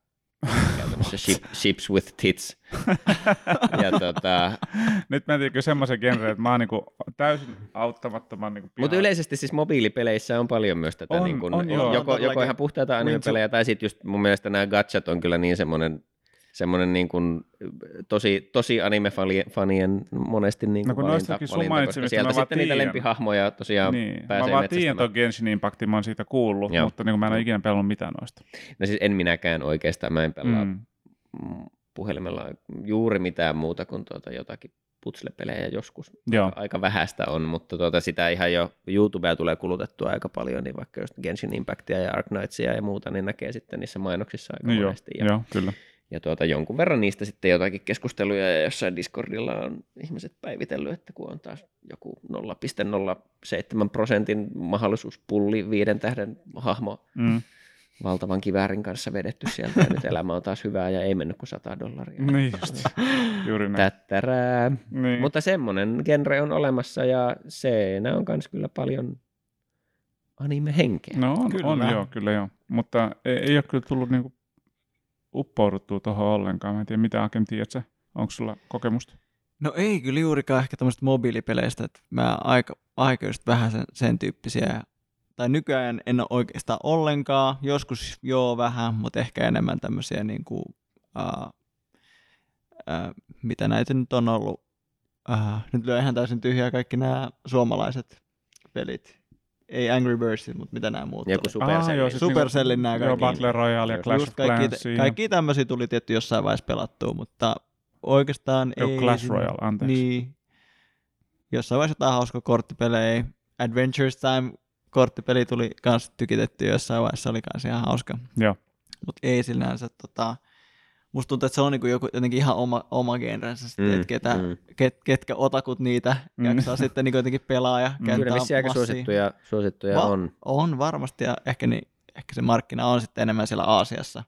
käytännössä ship, ships with tits. ja tota, Nyt mä tiedätkö semmoisen genren, että mä oon niinku täysin auttamattoman niinku mutta yleisesti siis mobiilipeleissä on paljon myös tätä, On, niin kuin, on, joo. joko, On joko ihan puhtaita anime-pelejä, tai sitten just mun mielestä nämä gachat on kyllä niin semmoinen semmoinen niin kuin, tosi, tosi anime-fanien monesti niin No kuin kun valinta, valinta koska sieltä sitten niitä tiedän. lempihahmoja tosiaan niin. pääsee Mä vaan tiedän tuon Genshin Impactin, mä oon siitä kuullut, Joo. mutta niin mä en ole ikinä pelannut mitään noista. No siis en minäkään oikeastaan, mä en pelaa Mm. puhelimella juuri mitään muuta kuin tuota jotakin putslepelejä joskus. Joo. Aika vähäistä on, mutta tuota sitä ihan jo YouTubea tulee kulutettua aika paljon, niin vaikka just Genshin Impactia ja Ark Knightsia ja muuta, niin näkee sitten niissä mainoksissa aika No joo, monesti. Ja, joo, kyllä. Ja tuota, jonkun verran niistä sitten jotakin keskusteluja ja jossain Discordilla on ihmiset päivitellyt, että kun on taas joku 0,07 prosentin mahdollisuuspulli viiden tähden hahmo Mm. valtavan kiväärin kanssa vedetty sieltä ja nyt elämä on taas hyvää ja ei mennyt kuin 100 dollaria. Niin just, juuri näin. Tättärää. Niin. Mutta semmoinen genre on olemassa ja se on myös kyllä paljon anime-henkeä. No on, Kyllä. on joo, kyllä joo. Mutta ei, ei ole kyllä tullut niinku uppouduttua tuohon ollenkaan. Mä en tiedä, mitä Akem tiedät? Onko sulla kokemusta? No ei kyllä juurikaan ehkä tämmöistä mobiilipeleistä, että mä aika, aika just vähän sen, sen tyyppisiä, tai nykyään en ole oikeastaan ollenkaan, joskus joo vähän, mutta ehkä enemmän tämmöisiä niin kuin, uh, uh, mitä näitä nyt on ollut, uh, nyt lyö ihan täysin tyhjää kaikki nämä suomalaiset pelit, ei Angry Birdsit, mutta mitä nämä muut Joku. Supercell. joo, niin- siis Supercellin nämä Joo, kaikki. Battle Royale ja Clash of kaikki, Clans. kaikki tämmöisiä tuli tietty jossain vaiheessa pelattua, mutta oikeastaan Joo, ei... Clash Royale, anteeksi. Niin. Jossain vaiheessa jotain hauska korttipelejä. Adventures Time korttipeli tuli kans tykitetty jossain vaiheessa, oli kans ihan hauska. Joo. Mutta ei sinänsä tota, musta tuntuu, että se on niinku joku, jotenkin ihan oma, oma genrensä sitten, Mm, että ketä, mm. ket, ketkä otakut niitä Mm. jaksaa sitten niinku jotenkin pelaa ja Mm. käyttää Kyllä vissiin aika suosittuja, suosittuja Va- on. On varmasti ja ehkä, niin, ehkä se markkina on sitten enemmän siellä Aasiassa.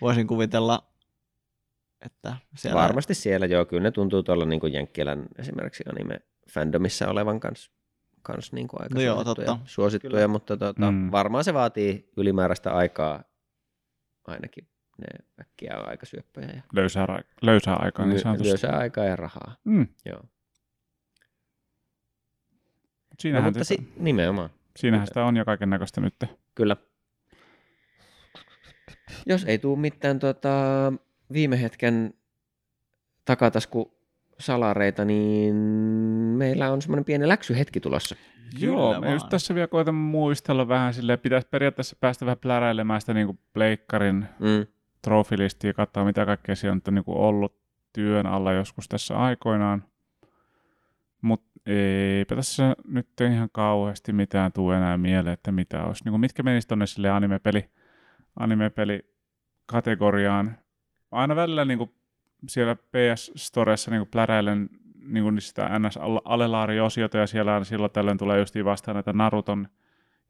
Voisin kuvitella, että siellä... Varmasti siellä joo, kyllä ne tuntuu tuolla niin kuin Jenkkilän esimerkiksi anime-fandomissa olevan kans, kans niin kuin aika No joo, suosittuja, totta. suosittuja Kyllä. mutta tota, Mm. mm. varmaan se vaatii ylimääräistä aikaa ainakin. Ne äkkiä on aika syöppöjä ja Löysää, ra- löysää aikaa niin sanotusti. lyösää aikaa ja rahaa. Mm. Joo. No, Siinähän, mutta tätä- si- nimenomaan, siinähän sitä on jo kaiken näköistä nyt. kyllä. Jos ei tule mitään tota, viime hetken takatasku salareita, niin meillä on semmoinen pieni läksyhetki tulossa. Joo, Kyllä mä just vaan. tässä vielä koitan muistella vähän silleen, pitäisi periaatteessa päästä vähän pläräilemään sitä niin pleikkarin Mm. Trofilistia, katsoa mitä kaikkea siellä on niin kuin ollut työn alla joskus tässä aikoinaan. Mutta eipä tässä nyt ihan kauheasti mitään tule enää mieleen, että mitä olisi. Niin kuin mitkä menisi tuonne sille animepeli, animepeli kategoriaan. Aina välillä niin kuin siellä PS Storessa niin kuin pläräilen niin kuin sitä ns. alelaari-osiota ja siellä silloin tällöin tulee just vastaan näitä Naruton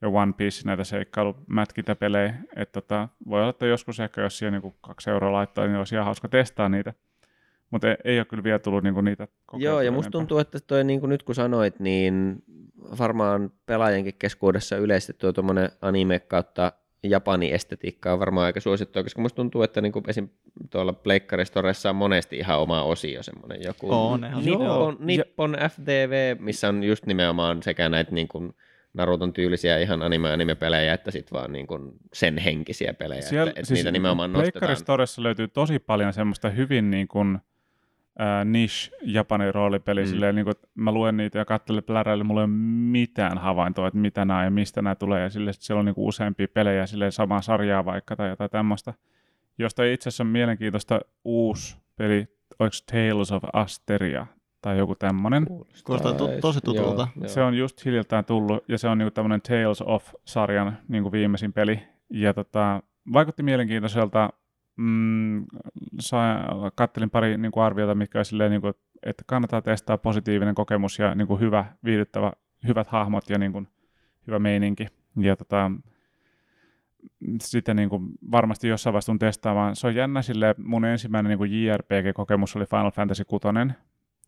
ja One Piece näitä seikkailumätkintäpelejä. Että tota, voi olla, että joskus ehkä jos siellä niinku kaksi euroa laittaa, niin olisi ihan hauska testaa niitä. Mutta ei, ei ole kyllä vielä tullut niinku niitä Joo, ja musta enempää. tuntuu, että toi, niin kuin nyt kun sanoit, niin varmaan pelaajienkin keskuudessa yleisesti tuo tuommoinen anime kautta Japani estetiikka on varmaan aika suosittua, koska musta tuntuu, että niin kuin esim. tuolla Pleikkaristoressa on monesti ihan oma osio semmoinen joku On. Nippon, Nippon FDV, missä on just nimenomaan sekä näitä niin kuin Naruton tyylisiä ihan anime-anime-pelejä, että sitten vaan niin kuin sen henkisiä pelejä, Siellä, että, että niitä nimenomaan nostetaan. Pleikkaristoressa löytyy tosi paljon semmoista hyvin niin kuin, äh, niche Japanin roolipeli. Mm. Silleen, niin kuin, mä luen niitä ja katselen pläräillä, mulla ei ole mitään havaintoa, että mitä nämä ja mistä nämä tulee. Ja sille, siellä on niin kuin useampia pelejä, silleen samaa sarjaa vaikka tai jotain tämmöistä. Josta itse asiassa on mielenkiintoista uusi peli, oliko Tales of Asteria tai joku tämmöinen. Kuulostaa to- tosi tutulta. Joo, Se on just hiljattain tullut, ja se on niinku tämmöinen Tales of-sarjan niinku viimeisin peli. Ja tota, vaikutti mielenkiintoiselta. Mm, sa- kattelin pari niinku arviota, mitkä oli silleen, niinku, että kannattaa testaa positiivinen kokemus ja niinku hyvä, viihdyttävä, hyvät hahmot ja niinku hyvä meininki. Ja tota, sitä niin kuin varmasti jossain vaiheessa testaamaan. Se on jännä sille, mun ensimmäinen niin kuin JRPG-kokemus oli Final Fantasy 6,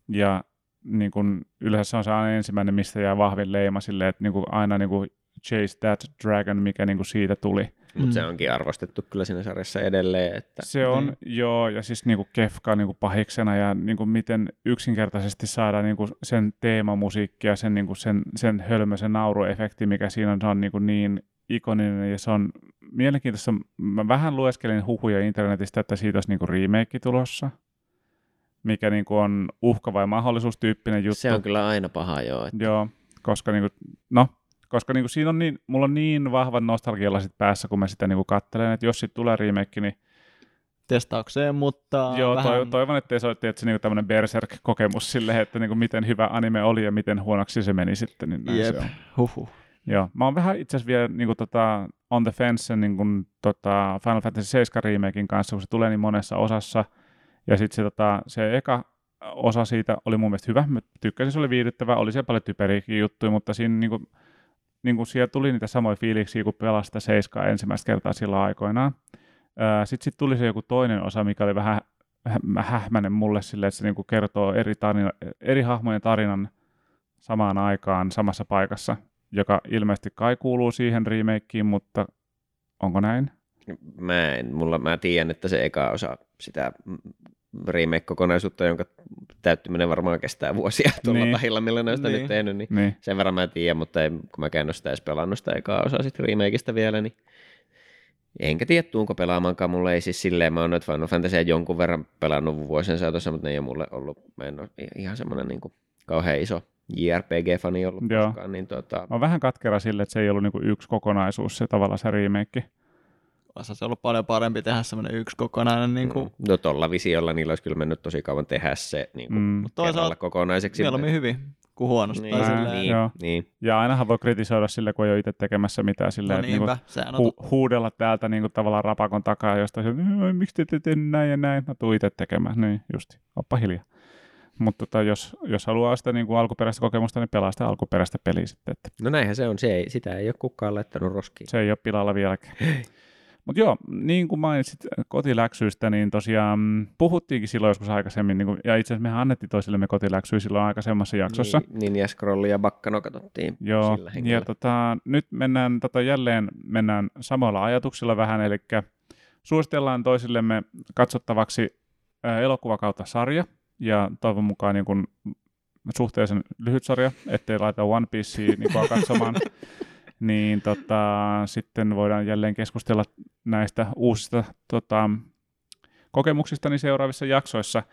ja niin kuin, yleensä on se aina ensimmäinen, mistä jää vahvin leima sille, että niin kuin aina niin kuin Chase That Dragon, mikä niin kuin siitä tuli. Mutta Mm. se onkin arvostettu kyllä siinä sarjassa edelleen. Että... Se on, Niin. joo, ja siis niinku Kefka niinku pahiksena ja niinku miten yksinkertaisesti saada niinku sen teemamusiikki ja sen, niinku sen, sen hölmöisen nauruefekti, mikä siinä on, se on niinku niin ikoninen ja se on mielenkiintoista. Mä vähän lueskelin huhuja internetistä, että siitä olisi niinku remake tulossa, mikä niinku on uhka vai mahdollisuustyyppinen juttu. Se on kyllä aina paha joo. Että... Joo, koska niinku, no, koska niinku siinä on niin, mulla on niin vahvan nostalgialla sit päässä, kun mä sitä niinku katselen, että jos siitä tulee remake, niin Testaukseen, mutta Joo, vähän... toi, toivon, että se ole tietysti niinku tämmöinen Berserk-kokemus sille, että niinku miten hyvä anime oli ja miten huonoksi se meni sitten. Niin näin Jep, se on. huhhuh. Joo, mä oon vähän itse asiassa vielä niinku tota, on the fence sen niinku, tota, Final Fantasy 7 remakein kanssa, kun se tulee niin monessa osassa. Ja sitten se, tota, se eka osa siitä oli mun mielestä hyvä. Mä tykkäsin, se oli viihdyttävä. Oli siellä paljon typeriäkin juttuja, mutta siinä niinku, niinku siellä tuli niitä samoja fiiliksiä, kun pelasi sitä seiskaa ensimmäistä kertaa silloin aikoinaan. Sitten sit tuli se joku toinen osa, mikä oli vähän hä- hähmäinen mulle sille, että se niinku kertoo eri, tarina, eri hahmojen tarinan samaan aikaan samassa paikassa, joka ilmeisesti kai kuuluu siihen remakeen, mutta onko näin? Mä, en, mulla, mä tiedän, että se eka osa sitä remake-kokonaisuutta, jonka täyttyminen varmaan kestää vuosia tuolla Niin. niin. pahilla, millä ne on sitä Niin. nyt tehnyt, niin Niin. sen verran mä tiedän, mutta ei, kun mä en ole sitä edes pelannut sitä ekaa osaa sitten remakeista vielä, niin enkä tiedä, tuunko pelaamaankaan. Mulle ei siis silleen, mä oon noita Final Fantasyä jonkun verran pelannut vuosien saatossa, mutta ne ei ole mulle ollut, mä en ole ihan semmoinen niin kuin, kauhean iso JRPG-fani ollut Joo. koskaan, niin tota, Mä oon vähän katkera sille, että se ei ollut niinku yksi kokonaisuus se tavallaan se remake. Olisi se ollut paljon parempi tehdä semmoinen yksi kokonainen niin kuin, mm, no tolla visiolla niillä olisi kyllä mennyt tosi kauan tehdä se niin kuin, Mm. toisaalta kokonaiseksi. mieluummin hyvin kuin huonosti. Niin, tai Mä- silleen, niin, Joo. niin. Ja ainahan voi kritisoida sille, kun ei ole itse tekemässä mitään sille, no niinku niinpä, sehän on hu- huudella täältä niinku tavallaan rapakon takaa jostain, että "Oi, miksi te ette näin ja näin, no tuu itse tekemään, niin justi, oppa hiljaa. Mutta tota, jos, jos haluaa sitä niin kuin alkuperäistä kokemusta, niin pelaa sitä alkuperäistä peliä sitten, että No näinhän se on, se ei, sitä ei ole kukaan laittanut roskiin. se ei ole pilalla vieläkään. Mutta joo, niin kuin mainitsit kotiläksyistä, niin tosiaan mm, puhuttiinkin silloin joskus aikaisemmin, niin kuin, ja itse asiassa mehän annettiin toisillemme kotiläksyjä silloin aikaisemmassa jaksossa. Niin, niin ja Scrolli ja Bakkano katsottiin Joo, sillä ja henkilöllä. tota, nyt mennään tota, jälleen mennään samoilla ajatuksilla vähän, eli suositellaan toisillemme katsottavaksi ää, elokuva kautta sarja, ja toivon mukaan niin kun, suhteellisen lyhyt sarja, ettei laita One Piecea niin katsomaan, niin tota, sitten voidaan jälleen keskustella näistä uusista tota, kokemuksista niin seuraavissa jaksoissa.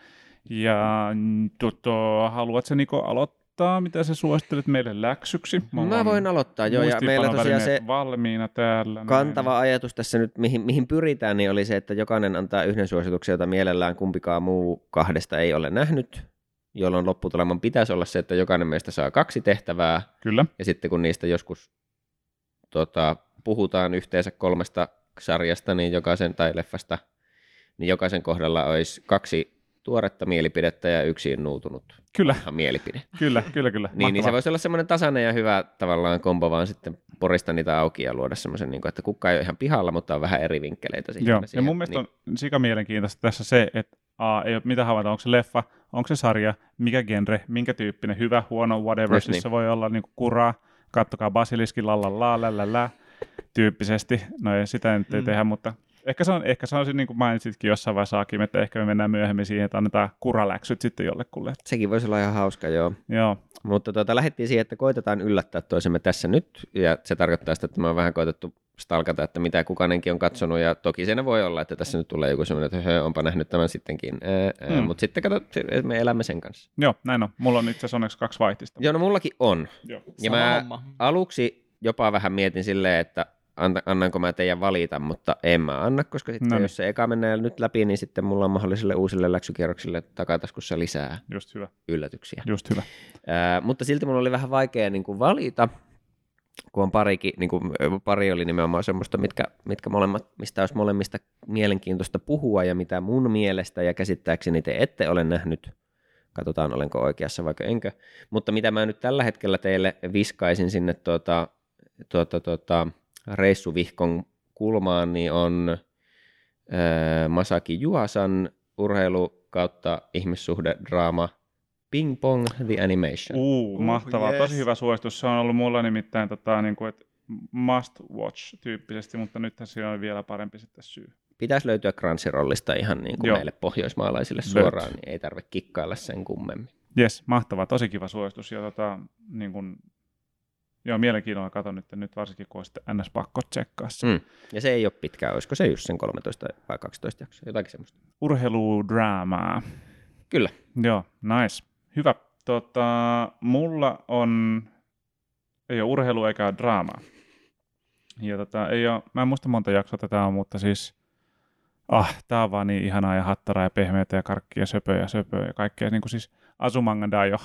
Ja tota, haluatko Niko aloittaa, mitä sä suosittelet meille läksyksi? Mä on voin aloittaa jo, ja meillä tosiaan se valmiina täällä. kantava ajatus tässä nyt, mihin, mihin pyritään, niin oli se, että jokainen antaa yhden suosituksen, jota mielellään kumpikaan muu kahdesta ei ole nähnyt, jolloin lopputuleman pitäisi olla se, että jokainen meistä saa kaksi tehtävää, Näin. Kyllä, ja sitten kun niistä joskus tota, puhutaan yhteensä kolmesta sarjasta niin jokaisen, tai leffasta, niin jokaisen kohdalla olisi kaksi tuoretta mielipidettä ja yksi nuutunut kyllä, mielipide. kyllä, kyllä, kyllä. Niin, niin se voisi olla semmoinen tasainen ja hyvä tavallaan kombo, vaan sitten porista niitä auki ja luoda semmoisen, niin kuin, että kukka ei ole ihan pihalla, mutta on vähän eri vinkkeleitä siihen. Joo, ja siihen. mun mielestä niin, on sika mielenkiintoista tässä se, että A, ei ole mitä havaita, onko se leffa, onko se sarja, mikä genre, minkä tyyppinen, hyvä, huono, whatever, Just siis niin. se voi olla niinku kuraa, kattokaa Basiliski, la la la la la la, tyyppisesti, no ei sitä nyt ei Mm. tehdä, mutta ehkä se on, ehkä se on niin kuin mainitsitkin jossain vaiheessa Akim, että ehkä me mennään myöhemmin siihen, että annetaan kuraläksyt sitten jollekulle. Sekin voisi olla ihan hauska, joo. Joo, Mutta tuota, lähdettiin siihen, että koitetaan yllättää toisemme tässä nyt, ja se tarkoittaa sitä, että me on vähän koitettu stalkata, että mitä kukainenkin on katsonut, ja toki siinä voi olla, että tässä nyt tulee joku semmoinen, että höhö, onpa nähnyt tämän sittenkin, ää, ää, Hmm. mutta sitten kato, me elämme sen kanssa. joo, näin on. Mulla on itse asiassa onneksi kaksi vaihtista. Joo, no mullakin on. Joo. Ja Sama mä homma. aluksi jopa vähän mietin silleen, että anta- annanko mä teidän valita, mutta en mä anna, koska sitten Noniin. jos se eka menee nyt läpi, niin sitten mulla on mahdollisille uusille läksykierroksille takataskussa lisää Just hyvä, yllätyksiä. just hyvä. Ää, mutta silti mulla oli vähän vaikea niin kuin valita, kun on parikin, niin kuin, pari oli nimenomaan semmoista, mitkä, mitkä molemmat, mistä olisi molemmista mielenkiintoista puhua ja mitä mun mielestä ja käsittääkseni te ette ole nähnyt. Katsotaan, olenko oikeassa vaikka enkö. Mutta mitä mä nyt tällä hetkellä teille viskaisin sinne tuota, tuota, tuota, reissuvihkon kulmaan, niin on äh, Masaki Juasan urheilu kautta ihmissuhdedraama Ping Pong The Animation. Uu, Uh, mahtavaa. yes. Tosi hyvä suositus. Se on ollut mulla nimittäin tota, niin kuin, että must watch tyyppisesti, mutta nythän siinä on vielä parempi sitten syy. Pitäisi löytyä Crunchyrollista ihan niin kuin Joo. meille pohjoismaalaisille suoraan, niin ei tarvitse kikkailla sen kummemmin. Jes, mahtavaa. Tosi kiva suositus. Ja tota, niin kuin, joo, mielenkiinnolla katon nyt, nyt varsinkin, kun on sitten NS pakko tsekkaa se. Mm. Ja se ei ole pitkään, olisiko se just sen 13 vai 12 jaksoa, jotakin semmoista. Urheiludraamaa. Kyllä. Joo, nice. Hyvä. Tota, mulla on, ei ole urheilu eikä draamaa. Ja tota, ei ole, mä en muista monta jaksoa tätä on, mutta siis, ah, tää on vaan niin ihanaa ja hattaraa ja pehmeätä ja karkkia ja söpöä ja söpöä ja kaikkea. Niin kuin siis Azumanga Daioh.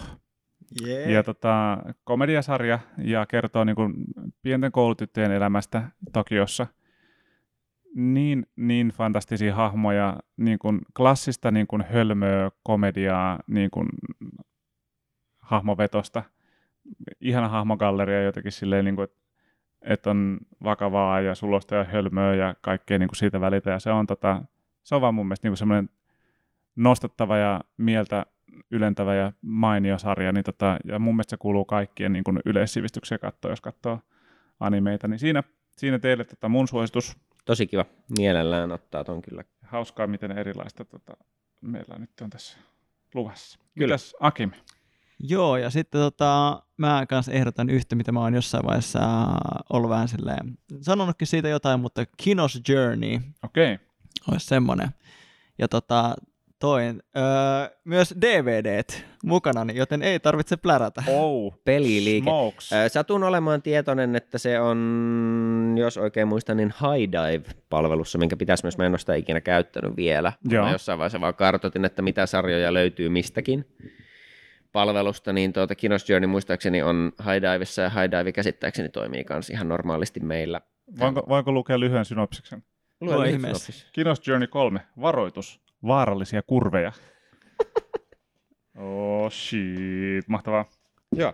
Yeah. Ja tota, komediasarja ja kertoo niin kuin pienten koulutyttöjen elämästä Tokiossa. Niin, niin fantastisia hahmoja, niin kuin klassista niin kuin hölmöä komediaa, niin kuin hahmovetosta. Ihana hahmogalleria jotenkin silleen, niin kuin, että, on vakavaa ja sulosta ja hölmöä ja kaikkea niin kuin siitä välitä. Ja se on, tota, se on vaan mun mielestä niin kuin semmoinen nostettava ja mieltä ylentävä ja mainio sarja, niin tota, ja mun mielestä se kuuluu kaikkien niin kuin yleissivistykseen katsoa, jos katsoo animeita, niin siinä, siinä teille tota mun suositus. Tosi kiva. Mielellään ottaa ton kyllä. Hauskaa, miten erilaista tota, meillä nyt on tässä luvassa. Kyllä. Mitäs Akim? Joo, ja sitten tota, mä kanssa ehdotan yhtä, mitä mä oon jossain vaiheessa ollut vähän silleen, sanonutkin siitä jotain, mutta Kinos Journey Okei, okay. olisi semmoinen. Ja tota, toin öö, myös DVDt mukana, joten ei tarvitse plärätä. oh, Peliliike. smokes. Ö, Satun olemaan tietoinen, että se on, jos oikein muistan, niin High Dive-palvelussa, minkä pitäisi myös, mä en ole sitä ikinä käyttänyt vielä. Joo. Mä jossain vaiheessa vaan kartoitin, että mitä sarjoja löytyy mistäkin palvelusta, niin tuota Kinos Journey muistaakseni on High Divessa, ja High Dive käsittääkseni toimii myös ihan normaalisti meillä. Voinko, voinko lukea lyhyen synopsiksen? Lue. Kinos Journey 3, varoitus, vaarallisia kurveja. oh shit, mahtavaa. Joo.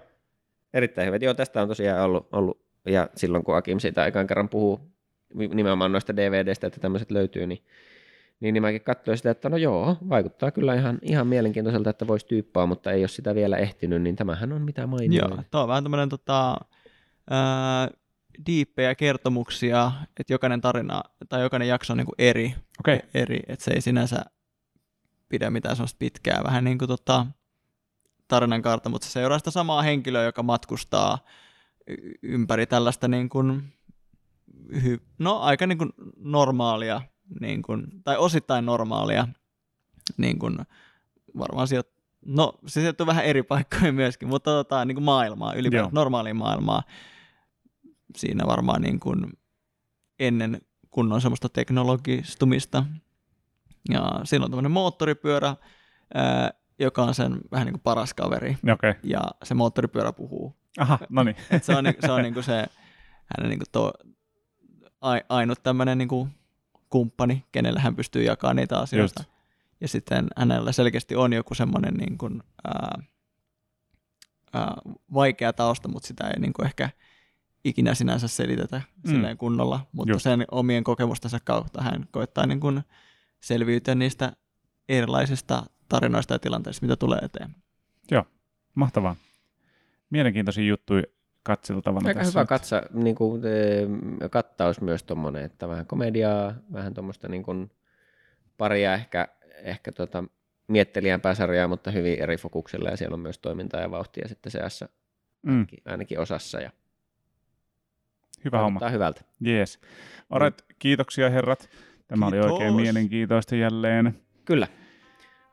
Erittäin hyvä. Joo, tästä on tosiaan ollut, ollut ja silloin kun Akim siitä aikaan kerran puhuu nimenomaan noista DVDstä, että tämmöiset löytyy, niin, niin, niin mäkin katsoin sitä, että no joo, vaikuttaa kyllä ihan, ihan mielenkiintoiselta, että voisi tyyppaa, mutta ei ole sitä vielä ehtinyt, niin tämähän on mitä mainioin. Joo, tuo on vähän tämmöinen tota, ää, diippejä kertomuksia, että jokainen tarina tai jokainen jakso on niin kuin eri, okay. eri, että se ei sinänsä pidä mitään sellaista pitkää, vähän niin kuin tota, tarinan kaarta, mutta se seuraa sitä samaa henkilöä, joka matkustaa ympäri tällaista niin kuin, hy- no aika niin kuin normaalia, niin kuin, tai osittain normaalia, niin kuin, varmaan sijoit, no se sijoittuu vähän eri paikkoihin myöskin, mutta tota, niin kuin maailmaa, ylipäätään normaalia maailmaa. Siinä varmaan niin kuin ennen kunnon semmoista teknologistumista. Ja siinä on tämmöinen moottoripyörä, ää, joka on sen vähän niin kuin paras kaveri. okei. Okay. Ja se moottoripyörä puhuu. Aha, no niin. Et se on, se on niin kuin se hänen niin kuin to, ai, ainut tämmöinen niin kuin kumppani, kenelle hän pystyy jakamaan niitä asioita. Just. Ja sitten hänellä selkeästi on joku semmoinen niin kuin, ää, ää, vaikea tausta, mutta sitä ei niin kuin ehkä ikinä sinänsä selitetä Mm. mm. kunnolla, mutta Just. sen omien kokemustensa kautta hän koittaa niin kuin selviytyä niistä erilaisista tarinoista ja tilanteista, mitä tulee eteen. Mahtavaa. Mielenkiintoisia juttuja katseltavana Aika tässä. hyvä nyt. katsa, niin kuin, e, kattaus myös tuommoinen, että vähän komediaa, vähän tuommoista niin kuin paria ehkä, ehkä tota, miettelijämpää sarjaa, mutta hyvin eri fokuksella ja siellä on myös toimintaa ja vauhtia sitten seassa Mm, ainakin, ainakin osassa ja hyvä homma. hyvältä. Jees. Alright, kiitoksia herrat. Tämä oli oikein Kiitos. mielenkiintoista jälleen. Kyllä.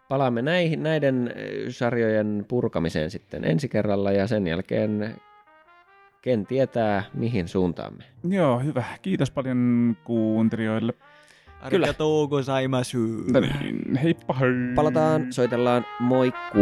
Palaamme näihin, näiden ö, sarjojen purkamiseen sitten ensi kerralla ja sen jälkeen ken tietää mihin suuntaamme. Joo, hyvä. Kiitos paljon kuuntelijoille. Kyllä. Arigatou gozaimasu. Niin, heippa hei. Palataan, soitellaan, moikku!